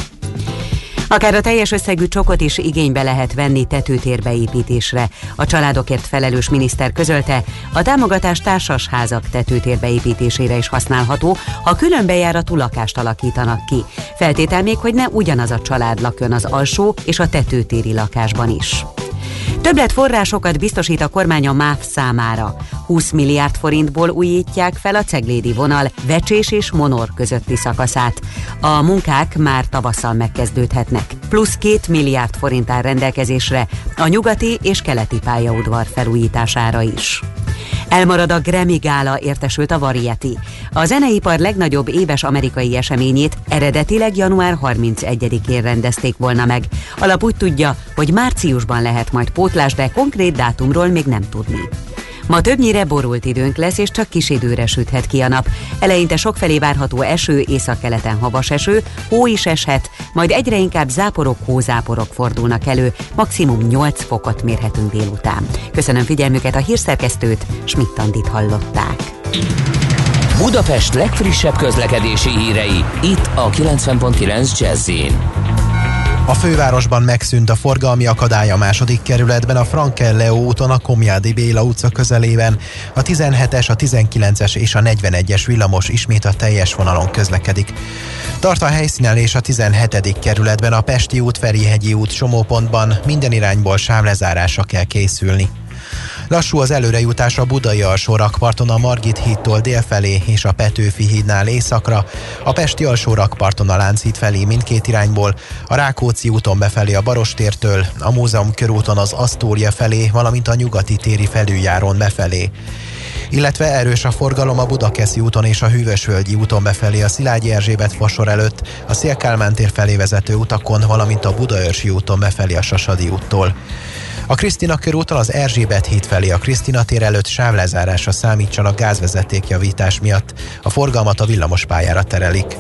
Akár a teljes összegű csokot is igénybe lehet venni tetőtérbeépítésre. A családokért felelős miniszter közölte, a támogatás társasházak tetőtérbeépítésére is használható, ha külön bejáratú lakást alakítanak ki. Feltétel még, hogy ne ugyanaz a család lakjon az alsó és a tetőtéri lakásban is. Többlet forrásokat biztosít a kormány a MÁV számára. 20 milliárd forintból újítják fel a ceglédi vonal Vecsés és Monor közötti szakaszát. A munkák már tavasszal megkezdődhetnek. Plusz 2 milliárd forint áll rendelkezésre a nyugati és keleti pályaudvar felújítására is. Elmarad a Grammy Gála értesült a Variety. A zeneipar legnagyobb éves amerikai eseményét eredetileg január 31-én rendezték volna meg. Alap úgy tudja, hogy márciusban lehet majd pótlás, de konkrét dátumról még nem tudni. Ma többnyire borult időnk lesz, és csak kis időre süthet ki a nap. Eleinte sokfelé várható eső, északkeleten havas eső, hó is eshet, majd egyre inkább záporok, hózáporok fordulnak elő, maximum 8 fokot mérhetünk délután. Köszönöm figyelmüket a hírszerkesztőt, Schmidt-Tandit hallották. Budapest legfrissebb közlekedési hírei, itt a 90.9 jazz a fővárosban megszűnt a forgalmi akadály a második kerületben a Frankel úton a Komjádi Béla utca közelében. A 17-es, a 19-es és a 41-es villamos ismét a teljes vonalon közlekedik. Tart a helyszínen és a 17. kerületben a Pesti út, Ferihegyi út somópontban minden irányból sávlezárásra kell készülni. Lassú az előrejutás a Budai alsó rakparton a Margit hídtól délfelé és a Petőfi hídnál északra, a Pesti alsó rakparton a Lánchíd felé mindkét irányból, a Rákóczi úton befelé a Barostértől, a Múzeum körúton az Asztória felé, valamint a Nyugati téri felüljáron befelé illetve erős a forgalom a Budakeszi úton és a Hűvösvölgyi úton befelé a Szilágyi Erzsébet fasor előtt, a Szélkálmán tér felé vezető utakon, valamint a Budaörsi úton befelé a Sasadi úttól. A Krisztina körúton az Erzsébet híd felé a Krisztina tér előtt sávlezárásra számítsanak gázvezetékjavítás miatt. A forgalmat a villamospályára terelik.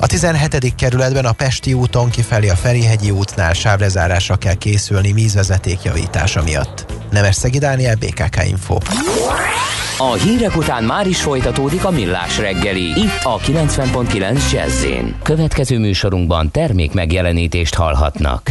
A 17. kerületben a Pesti úton kifelé a Ferihegyi útnál sávlezárásra kell készülni vízvezeték javítása miatt. Szegi Dániel, BKK Info. A hírek után már is folytatódik a millás reggeli, itt a 90.9 jazz Következő műsorunkban termék megjelenítést hallhatnak.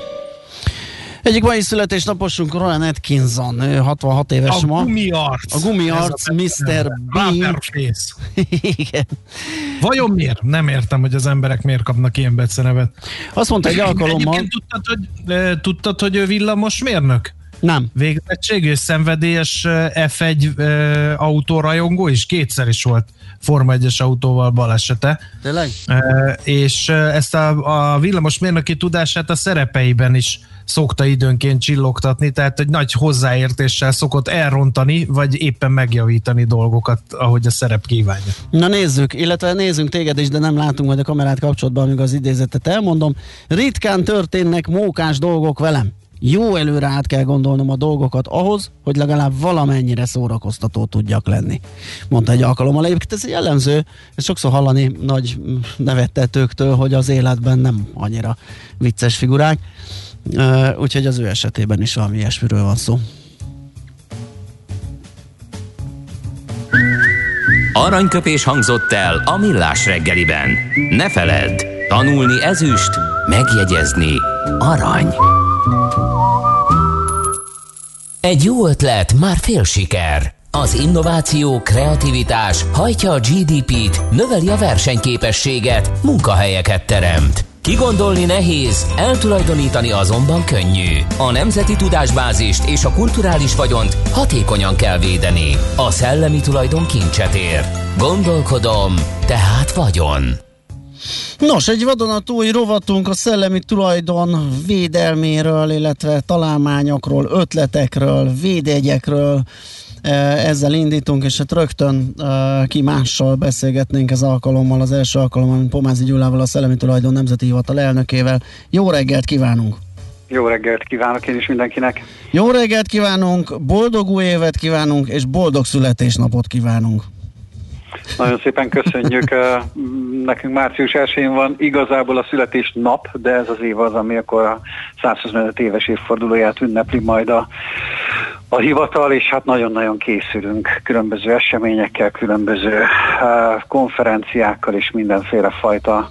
Egyik mai születésnaposunk Rowan Atkinson, ő 66 éves a ma. Gumiarc. A gumiarc, Mr. Bean. Igen. Vajon miért? Nem értem, hogy az emberek miért kapnak ilyen becenevet. Azt mondta egy alkalommal... Egyébként tudtad, hogy, tudtad, hogy ő villamos mérnök? Nem. Végzettség és szenvedélyes F1 e, autórajongó, és kétszer is volt Forma 1-es autóval balesete. Tényleg? E, és ezt a, a villamos mérnöki tudását a szerepeiben is szokta időnként csillogtatni, tehát egy nagy hozzáértéssel szokott elrontani, vagy éppen megjavítani dolgokat, ahogy a szerep kívánja. Na nézzük, illetve nézzünk téged is, de nem látunk majd a kamerát kapcsolatban, amíg az idézetet elmondom. Ritkán történnek mókás dolgok velem. Jó előre át kell gondolnom a dolgokat ahhoz, hogy legalább valamennyire szórakoztató tudjak lenni. Mondta egy alkalommal. Egyébként ez jellemző, ez sokszor hallani nagy nevettetőktől, hogy az életben nem annyira vicces figurák. Úgyhogy az ő esetében is valami ilyesmiről van szó. Aranyköpés hangzott el a millás reggeliben. Ne feledd, tanulni ezüst, megjegyezni arany. Egy jó ötlet, már fél siker. Az innováció, kreativitás hajtja a GDP-t, növeli a versenyképességet, munkahelyeket teremt. Kigondolni nehéz, eltulajdonítani azonban könnyű. A nemzeti tudásbázist és a kulturális vagyont hatékonyan kell védeni. A szellemi tulajdon kincset ér. Gondolkodom, tehát vagyon. Nos, egy vadonatúj rovatunk a szellemi tulajdon védelméről, illetve találmányokról, ötletekről, védjegyekről, ezzel indítunk, és hát rögtön uh, ki mással beszélgetnénk ez alkalommal, az első alkalommal, mint Pomázi Gyulával, a Szellemi Tulajdon Nemzeti Hivatal elnökével. Jó reggelt kívánunk! Jó reggelt kívánok én is mindenkinek! Jó reggelt kívánunk, boldog új évet kívánunk, és boldog születésnapot kívánunk! Nagyon szépen köszönjük. Nekünk március 1-én van igazából a születésnap, de ez az év az, ami akkor a 125 éves évfordulóját ünnepli majd a, a hivatal, és hát nagyon-nagyon készülünk különböző eseményekkel, különböző konferenciákkal és mindenféle fajta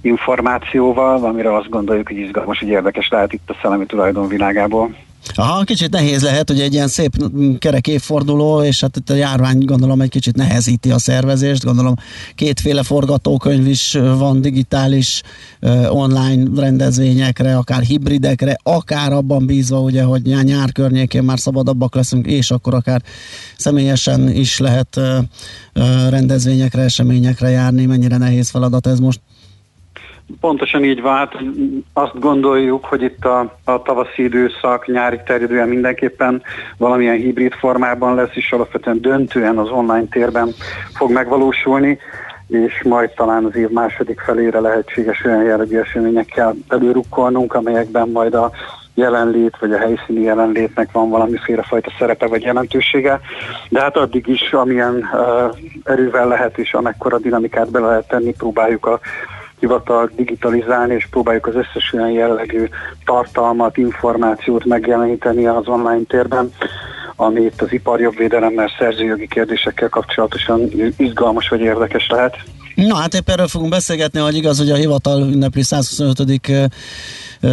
információval, amire azt gondoljuk, hogy izgalmas, hogy érdekes lehet itt a szellemi tulajdon világából. Aha, kicsit nehéz lehet, hogy egy ilyen szép kerek évforduló, és hát itt a járvány gondolom egy kicsit nehezíti a szervezést, gondolom kétféle forgatókönyv is van digitális online rendezvényekre, akár hibridekre, akár abban bízva, ugye, hogy nyár környékén már szabadabbak leszünk, és akkor akár személyesen is lehet rendezvényekre, eseményekre járni, mennyire nehéz feladat ez most. Pontosan így hát azt gondoljuk, hogy itt a, a tavaszi időszak, nyári terjedően mindenképpen valamilyen hibrid formában lesz, és alapvetően döntően az online térben fog megvalósulni, és majd talán az év második felére lehetséges olyan jellegű eseményekkel előrukkolnunk, amelyekben majd a jelenlét, vagy a helyszíni jelenlétnek van valamiféle fajta szerepe vagy jelentősége, de hát addig is, amilyen uh, erővel lehet és amekkora dinamikát bele lehet tenni, próbáljuk a hivatal digitalizálni, és próbáljuk az összes olyan jellegű tartalmat, információt megjeleníteni az online térben, ami itt az iparjogvédelemmel, szerzőjogi kérdésekkel kapcsolatosan izgalmas vagy érdekes lehet. Na hát épp erről fogunk beszélgetni, hogy igaz, hogy a hivatal ünnepli 125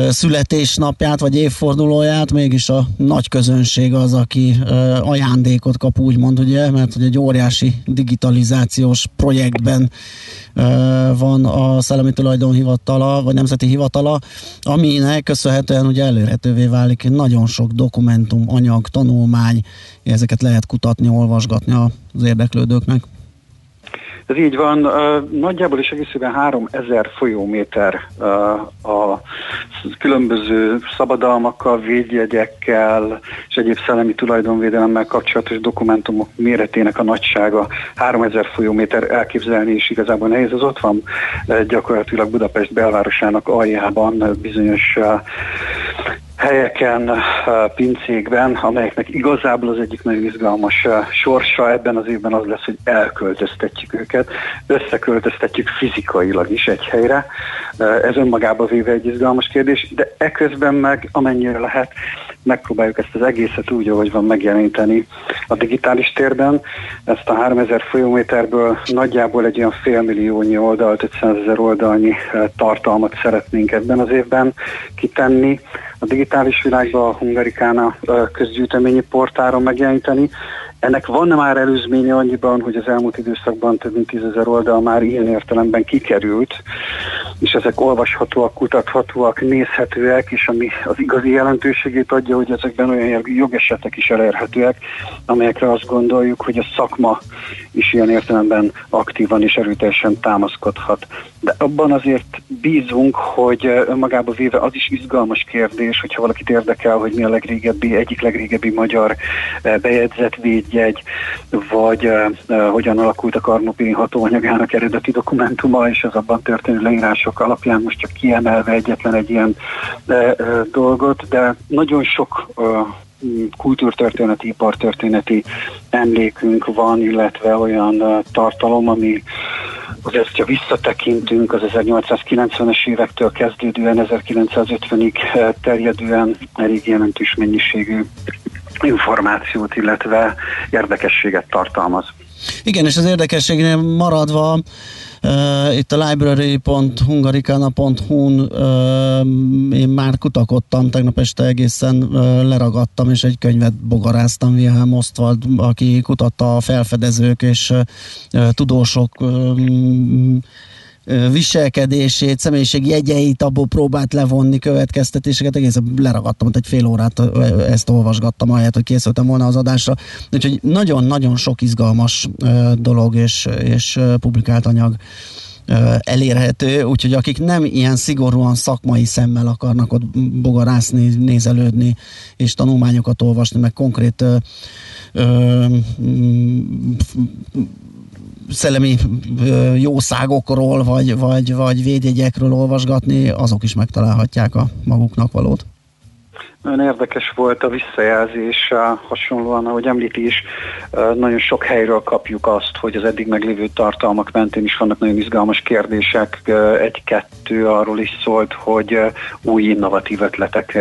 születésnapját vagy évfordulóját, mégis a nagy közönség az, aki ajándékot kap úgymond, ugye, mert hogy egy óriási digitalizációs projektben van a Szellemi Tulajdon Hivatala, vagy Nemzeti Hivatala, aminek köszönhetően ugye elérhetővé válik nagyon sok dokumentum, anyag, tanulmány, ezeket lehet kutatni, olvasgatni az érdeklődőknek. Ez így van, nagyjából is egészében 3000 folyóméter a különböző szabadalmakkal, védjegyekkel és egyéb szellemi tulajdonvédelemmel kapcsolatos dokumentumok méretének a nagysága. 3000 folyóméter elképzelni is igazából nehéz. Ez ott van gyakorlatilag Budapest belvárosának aljában bizonyos helyeken, pincékben, amelyeknek igazából az egyik nagyon izgalmas sorsa ebben az évben az lesz, hogy elköltöztetjük őket, összeköltöztetjük fizikailag is egy helyre. Ez önmagában véve egy izgalmas kérdés, de eközben meg amennyire lehet, megpróbáljuk ezt az egészet úgy, ahogy van megjeleníteni a digitális térben. Ezt a 3000 folyóméterből nagyjából egy olyan félmilliónyi oldalt, 500 ezer oldalnyi tartalmat szeretnénk ebben az évben kitenni a digitális világba, a Hungarikána közgyűjteményi portáron megjeleníteni. Ennek van már előzménye annyiban, hogy az elmúlt időszakban több mint tízezer oldal már ilyen értelemben kikerült, és ezek olvashatóak, kutathatóak, nézhetőek, és ami az igazi jelentőségét adja, hogy ezekben olyan jogesetek is elérhetőek, amelyekre azt gondoljuk, hogy a szakma is ilyen értelemben aktívan és erőteljesen támaszkodhat. De abban azért bízunk, hogy önmagába véve az is izgalmas kérdés, hogyha valakit érdekel, hogy mi a legrégebbi, egyik legrégebbi magyar bejegyzett védjegy, vagy uh, hogyan alakult a karmopéni hatóanyagának eredeti dokumentuma, és az abban történő leírások alapján most csak kiemelve egyetlen egy ilyen uh, dolgot, de nagyon sok uh, kultúrtörténeti, ipartörténeti emlékünk van, illetve olyan tartalom, ami azért, ha visszatekintünk az 1890-es évektől kezdődően 1950-ig terjedően elég jelentős mennyiségű információt, illetve érdekességet tartalmaz. Igen, és az érdekességnél maradva Uh, itt a library.hungarikana.hu-n uh, én már kutakodtam, tegnap este egészen uh, leragadtam, és egy könyvet bogaráztam Wilhelm Ostwald, aki kutatta a felfedezők és uh, tudósok viselkedését, személyiség jegyeit, abból próbált levonni következtetéseket, egészen leragadtam, hogy egy fél órát ezt olvasgattam, ahelyett, hogy készültem volna az adásra. Úgyhogy nagyon-nagyon sok izgalmas dolog és, és publikált anyag elérhető, úgyhogy akik nem ilyen szigorúan szakmai szemmel akarnak ott bogarászni, nézelődni és tanulmányokat olvasni, meg konkrét ö, ö, szellemi jószágokról, vagy, vagy, vagy védjegyekről olvasgatni, azok is megtalálhatják a maguknak valót. Nagyon érdekes volt a visszajelzés, hasonlóan, ahogy említi is, nagyon sok helyről kapjuk azt, hogy az eddig meglévő tartalmak mentén is vannak nagyon izgalmas kérdések. Egy-kettő arról is szólt, hogy új innovatív ötletek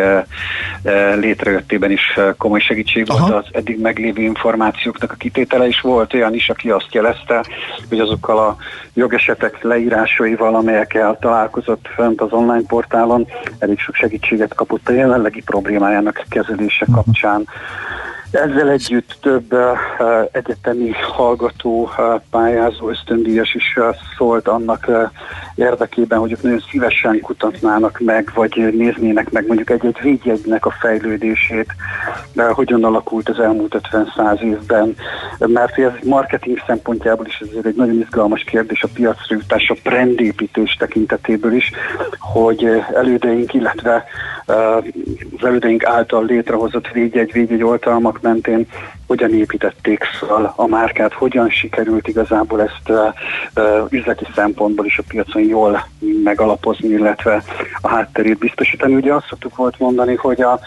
létrejöttében is komoly segítség Aha. volt az eddig meglévő információknak a kitétele, is volt olyan is, aki azt jelezte, hogy azokkal a jogesetek leírásaival, amelyekkel találkozott fent az online portálon, elég sok segítséget kapott a jelenlegi problémájának kezelése mhm. kapcsán. Ezzel együtt több egyetemi hallgató, pályázó, ösztöndíjas is szólt annak érdekében, hogy ők nagyon szívesen kutatnának meg, vagy néznének meg mondjuk egy-egy védjegynek a fejlődését, hogyan alakult az elmúlt 50-100 évben, mert ez marketing szempontjából is ez egy nagyon izgalmas kérdés a piacra jutás, a brandépítés tekintetéből is, hogy elődeink, illetve az elődeink által létrehozott védjegy, védjegy oltalmak mentén hogyan építették fel a márkát, hogyan sikerült igazából ezt uh, üzleti szempontból is a piacon jól megalapozni, illetve a hátterét biztosítani. Ugye azt szoktuk volt mondani, hogy a,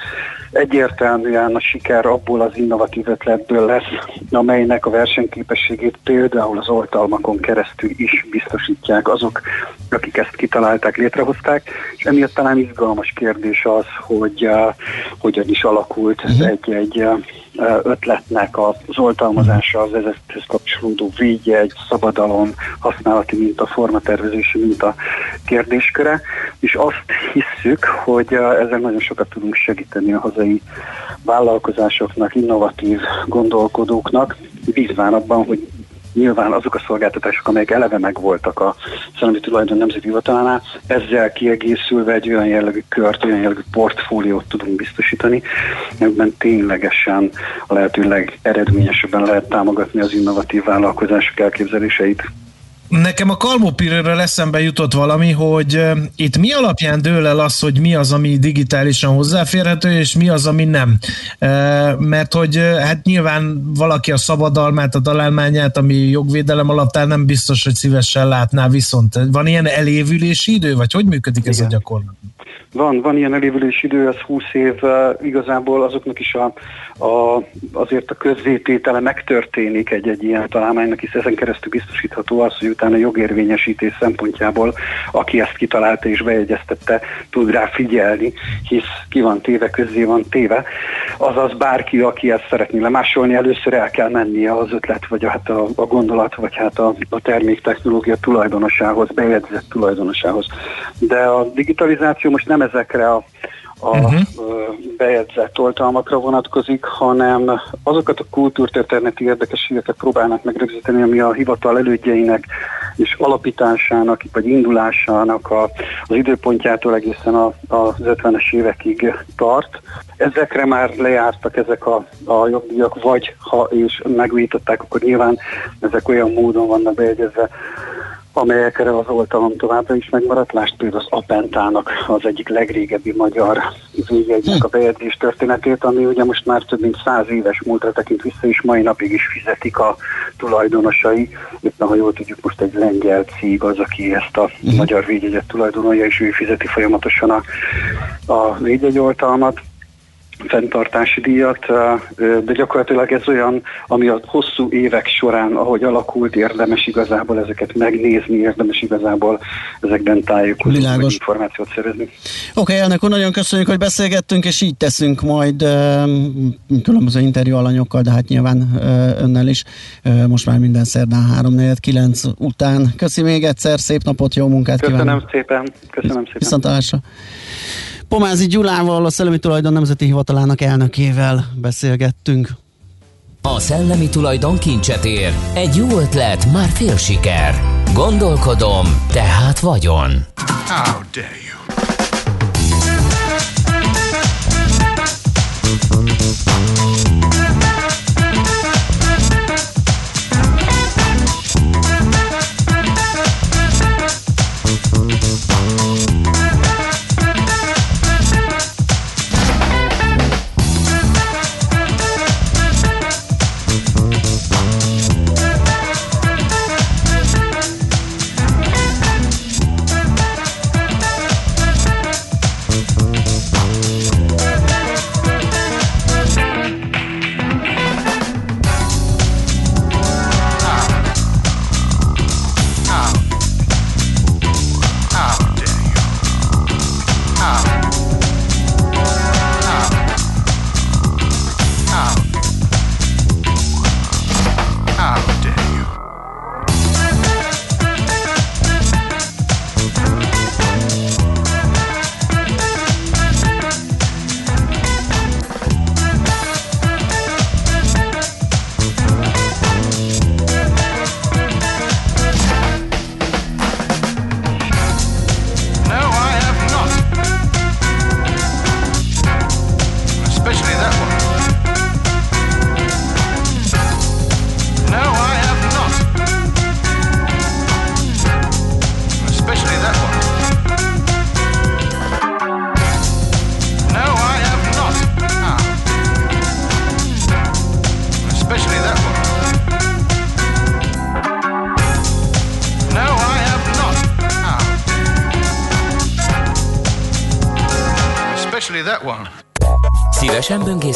egyértelműen a siker abból az innovatív ötletből lesz, amelynek a versenyképességét például az oltalmakon keresztül is biztosítják azok, akik ezt kitalálták, létrehozták, és emiatt talán izgalmas kérdés az, hogy uh, hogyan is alakult uh-huh. egy-egy uh, ötletnek az oltalmazása, az ezekhez kapcsolódó védje, egy szabadalom, használati minta, formatervezési minta kérdésköre, és azt hisszük, hogy ezzel nagyon sokat tudunk segíteni a hazai vállalkozásoknak, innovatív gondolkodóknak, bízván abban, hogy nyilván azok a szolgáltatások, amelyek eleve megvoltak a Szellemi Tulajdon Nemzeti Hivatalánál, ezzel kiegészülve egy olyan jellegű kört, olyan jellegű portfóliót tudunk biztosítani, ebben ténylegesen a lehető legeredményesebben lehet támogatni az innovatív vállalkozások elképzeléseit. Nekem a Kalmopirőről eszembe jutott valami, hogy itt mi alapján dől el az, hogy mi az, ami digitálisan hozzáférhető, és mi az, ami nem. Mert hogy hát nyilván valaki a szabadalmát, a találmányát, ami jogvédelem alatt áll, nem biztos, hogy szívesen látná, viszont van ilyen elévülési idő, vagy hogy működik ez Igen. a gyakorlat? Van, van ilyen elévülési idő, ez 20 év, igazából azoknak is a, a, azért a közzététele megtörténik egy-egy ilyen találmánynak, hisz ezen keresztül biztosítható az, hogy utána jogérvényesítés szempontjából, aki ezt kitalálta és bejegyeztette, tud rá figyelni, hisz ki van téve, közzé van téve. Azaz bárki, aki ezt szeretné lemásolni, először el kell mennie az ötlet, vagy hát a, a gondolat, vagy hát a, a termék technológia tulajdonosához, bejegyzett tulajdonosához. De a digitalizáció most nem ezekre a a uh-huh. bejegyzett oltalmakra vonatkozik, hanem azokat a kultúrtörténeti érdekességeket próbálnak megrögzíteni, ami a hivatal elődjeinek és alapításának, vagy indulásának a, az időpontjától egészen a, az 50-es évekig tart. Ezekre már lejártak ezek a, a jogdíjak, vagy ha és megújították, akkor nyilván ezek olyan módon vannak bejegyezve, amelyekre az oltalom továbbra is megmaradt. Lásd például az Apentának az egyik legrégebbi magyar végjegynek a bejegyzés történetét, ami ugye most már több mint száz éves múltra tekint vissza, és mai napig is fizetik a tulajdonosai. Éppen, ha jól tudjuk, most egy lengyel cég az, aki ezt a uh-huh. magyar védjegyet tulajdonolja, és ő fizeti folyamatosan a, a védjegyoltalmat fenntartási díjat, de gyakorlatilag ez olyan, ami a hosszú évek során, ahogy alakult, érdemes igazából ezeket megnézni, érdemes igazából ezekben tájékozni, vagy információt szerezni. Oké, okay, elnök úr, nagyon köszönjük, hogy beszélgettünk, és így teszünk majd különböző interjú alanyokkal, de hát nyilván önnel is. Most már minden szerdán 3 9 után. Köszi még egyszer, szép napot, jó munkát Köszönöm kívánok. szépen. Köszönöm szépen. Viszontlátásra. Pomázi Gyulával, a Szellemi Tulajdon Nemzeti Hivatalának elnökével beszélgettünk. A szellemi tulajdon kincset ér. Egy jó ötlet, már fél siker. Gondolkodom, tehát vagyon. How dare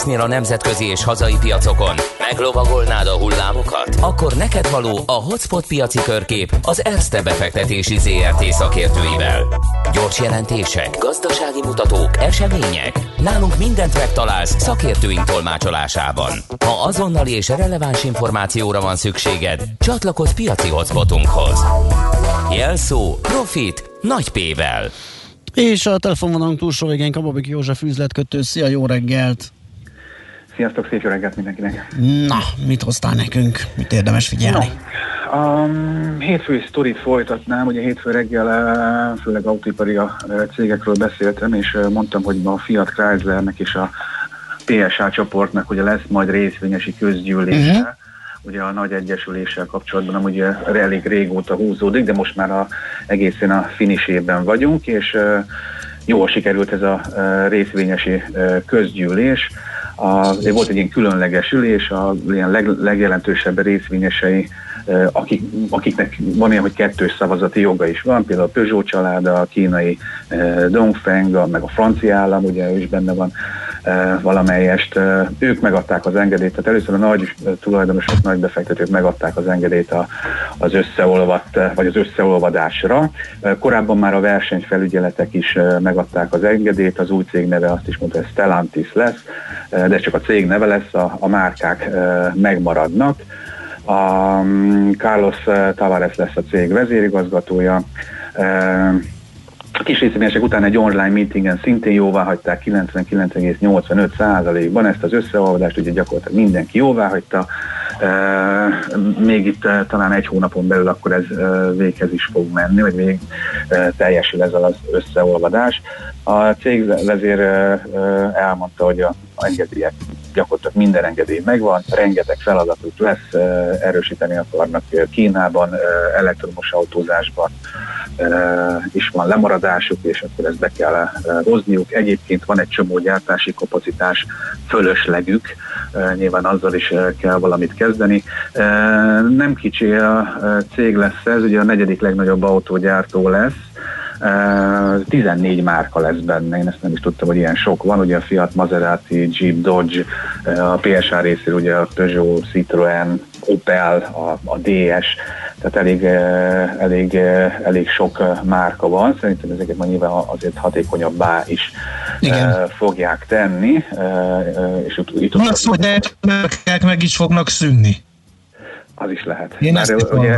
böngésznél a nemzetközi és hazai piacokon? Meglovagolnád a hullámokat? Akkor neked való a Hotspot piaci körkép az Erste befektetési ZRT szakértőivel. Gyors jelentések, gazdasági mutatók, események. Nálunk mindent megtalálsz szakértőink tolmácsolásában. Ha azonnali és releváns információra van szükséged, csatlakozz piaci hotspotunkhoz. Jelszó Profit nagy P-vel. És a telefonvonalunk túlsó végén Kababik József üzletkötő. Szia, jó reggelt! Sziasztok, szép jó reggelt mindenkinek! Na, mit hoztál nekünk? Mit érdemes figyelni? No, a hétfői sztorit folytatnám, ugye hétfő reggel eh, főleg autóipari eh, cégekről beszéltem, és eh, mondtam, hogy a Fiat Chryslernek és a PSA csoportnak ugye lesz majd részvényesi közgyűlése, uh-huh ugye a nagy egyesüléssel kapcsolatban ugye elég régóta húzódik, de most már a, egészen a finisében vagyunk, és jól sikerült ez a részvényesi közgyűlés. A, volt egy ilyen különleges ülés, a ilyen leg, legjelentősebb részvényesei akik, akiknek van ilyen, hogy kettős szavazati joga is van, például a Peugeot család, a kínai Dongfeng, meg a francia állam, ugye ő is benne van valamelyest. Ők megadták az engedélyt, tehát először a nagy tulajdonosok, nagy befektetők megadták az engedélyt az összeolvadt, vagy az összeolvadásra. Korábban már a versenyfelügyeletek is megadták az engedélyt, az új cég neve azt is mondta, hogy Stellantis lesz, de csak a cég neve lesz, a, a márkák megmaradnak. A mm, Carlos Tavares lesz a cég vezérigazgatója. A kis részvényesek után egy online meetingen szintén jóvá hagyták 99,85%-ban ezt az összeolvadást, ugye gyakorlatilag mindenki jóvá hagyta. Még itt talán egy hónapon belül akkor ez véghez is fog menni, vagy még teljesül ez az összeolvadás. A cégvezér elmondta, hogy a engedélyek gyakorlatilag minden engedély megvan, rengeteg feladatuk lesz, erősíteni akarnak Kínában, elektromos autózásban is van lemaradásuk, és akkor ezt be kell hozniuk. Egyébként van egy csomó gyártási kapacitás, fölöslegük, nyilván azzal is kell valamit kezdeni. Nem kicsi a cég lesz ez, ugye a negyedik legnagyobb autógyártó lesz, 14 márka lesz benne, én ezt nem is tudtam, hogy ilyen sok van, ugye a Fiat, Maserati, Jeep, Dodge, a PSA részéről ugye a Peugeot, Citroen, Opel, a, a DS, tehát elég, elég, elég sok márka van, szerintem ezeket már nyilván azért hatékonyabbá is Igen. fogják tenni. És itt Van szó, hogy meg is fognak szűnni. Az is lehet. Én Már ezt ugye,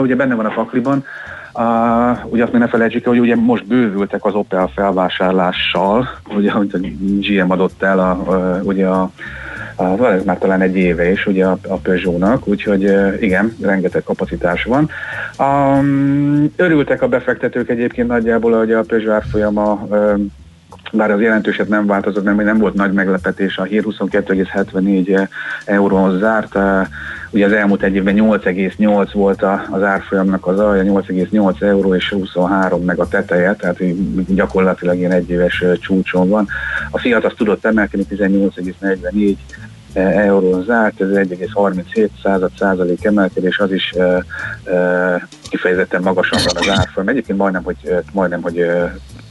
ugye benne van a fakliban, Uh, ugye azt még ne felejtsük hogy ugye most bővültek az Opel felvásárlással, ugye, amit a GM adott el a, uh, ugye a a, már talán egy éve is ugye a, a Peugeot-nak, úgyhogy igen, rengeteg kapacitás van. Um, örültek a befektetők egyébként nagyjából, hogy a Peugeot árfolyama bár az jelentőset nem változott, nem, nem volt nagy meglepetés, a hír 22,74 euróhoz zárt, ugye az elmúlt egy évben 8,8 volt az árfolyamnak az alja, 8,8 euró és 23 meg a teteje, tehát gyakorlatilag ilyen egyéves csúcson van. A Fiat azt tudott emelkedni 18,44 eurón zárt, ez 1,37 század százalék emelkedés, az is kifejezetten magasan van az árfolyam. Egyébként majdnem, hogy, majdnem, hogy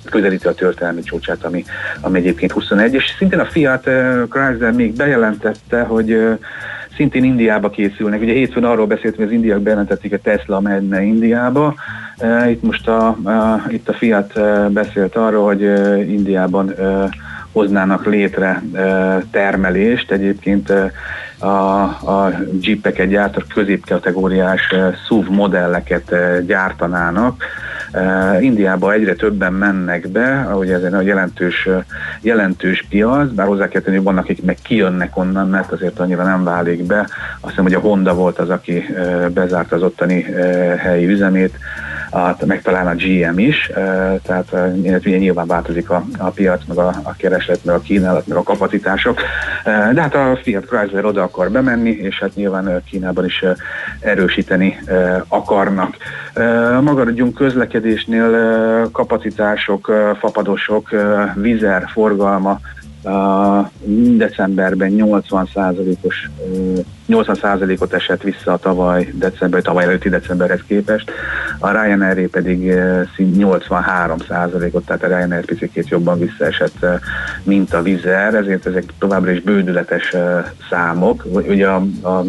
közelíti a történelmi csúcsát, ami, ami egyébként 21, és szintén a Fiat uh, Chrysler még bejelentette, hogy uh, szintén Indiába készülnek. Ugye hétfőn arról beszéltünk, hogy az indiák bejelentették, hogy Tesla menne Indiába. Uh, itt most a, a, itt a Fiat uh, beszélt arról, hogy uh, Indiában uh, hoznának létre uh, termelést. Egyébként uh, a, a jeepeket gyártott középkategóriás uh, SUV modelleket uh, gyártanának. Uh, Indiába egyre többen mennek be, ahogy ez egy jelentős, jelentős piac, bár hozzá kell tenni, hogy vannak, akik meg kijönnek onnan, mert azért annyira nem válik be. Azt hiszem, hogy a Honda volt az, aki bezárt az ottani helyi üzemét, a, meg talán a GM is, tehát ugye nyilván változik a, a piac, meg a, a kereslet, meg a kínálat, meg a kapacitások, de hát a Fiat Chrysler oda akar bemenni, és hát nyilván Kínában is erősíteni akarnak. Maradjunk közlekedésnél kapacitások, fapadosok, vizer forgalma decemberben 80%-os 80%-ot esett vissza a tavaly december, tavaly előtti decemberhez képest, a Ryanair pedig 83%-ot, tehát a Ryanair picit jobban visszaesett, mint a Vizer, ezért ezek továbbra is bődületes számok. Ugye a, a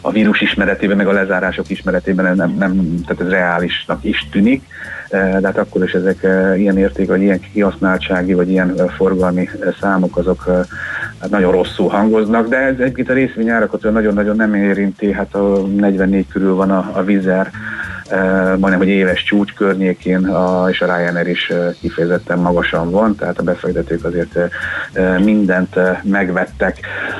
a vírus ismeretében, meg a lezárások ismeretében nem, nem tehát ez reálisnak is tűnik, de hát akkor is ezek ilyen érték, vagy ilyen kihasználtsági, vagy ilyen forgalmi számok, azok hát nagyon rosszul hangoznak, de ez egyébként a részvényárakat nagyon-nagyon nem érinti, hát a 44 körül van a, a vizer, majdnem, hogy éves csúcs környékén, a, és a Ryanair is kifejezetten magasan van, tehát a befektetők azért mindent megvettek.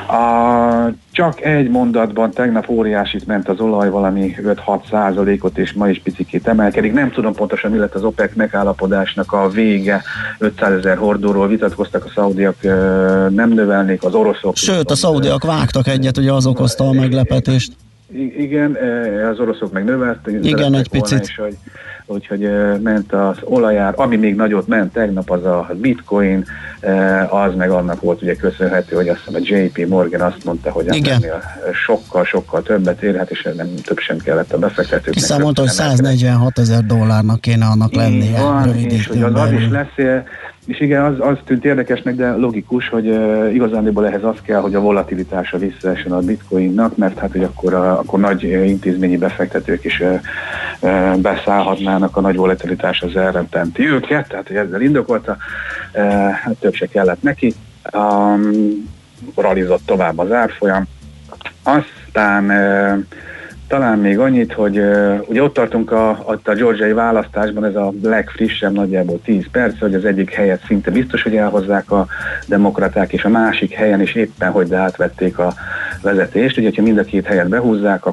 A, csak egy mondatban tegnap óriásit ment az olaj, valami 5-6 százalékot, és ma is picikét emelkedik. Nem tudom pontosan, mi lett az OPEC megállapodásnak a vége. 500 ezer hordóról vitatkoztak, a szaudiak nem növelnék, az oroszok. Sőt, a szaudiak vágtak egyet, ugye az okozta a meglepetést. Igen, az oroszok meg növelték. Igen, egy picit. És, hogy úgyhogy ment az olajár, ami még nagyot ment tegnap, az a bitcoin, az meg annak volt ugye köszönhető, hogy azt hiszem a JP Morgan azt mondta, hogy ennél sokkal-sokkal többet érhet, és nem több sem kellett a befektetőknek. Hiszen mondta, hogy 146 ezer dollárnak kéne annak lennie. Van, és hogy az, az is lesz, és igen, az, az tűnt érdekesnek, de logikus, hogy uh, igazándiból ehhez az kell, hogy a volatilitása visszaessen a bitcoinnak, mert hát, hogy akkor, a, akkor nagy intézményi befektetők is uh, uh, beszállhatnának, a nagy volatilitás az elrententi őket, tehát hogy ezzel indokolta, uh, hát több se kellett neki. Um, ralizott tovább az árfolyam. Aztán uh, talán még annyit, hogy uh, ugye ott tartunk a, ott a georgiai választásban, ez a legfrissebb, nagyjából 10 perc, hogy az egyik helyet szinte biztos, hogy elhozzák a demokraták, és a másik helyen is éppen, hogy átvették a vezetést. Ugye, ha mind a két helyet behúzzák,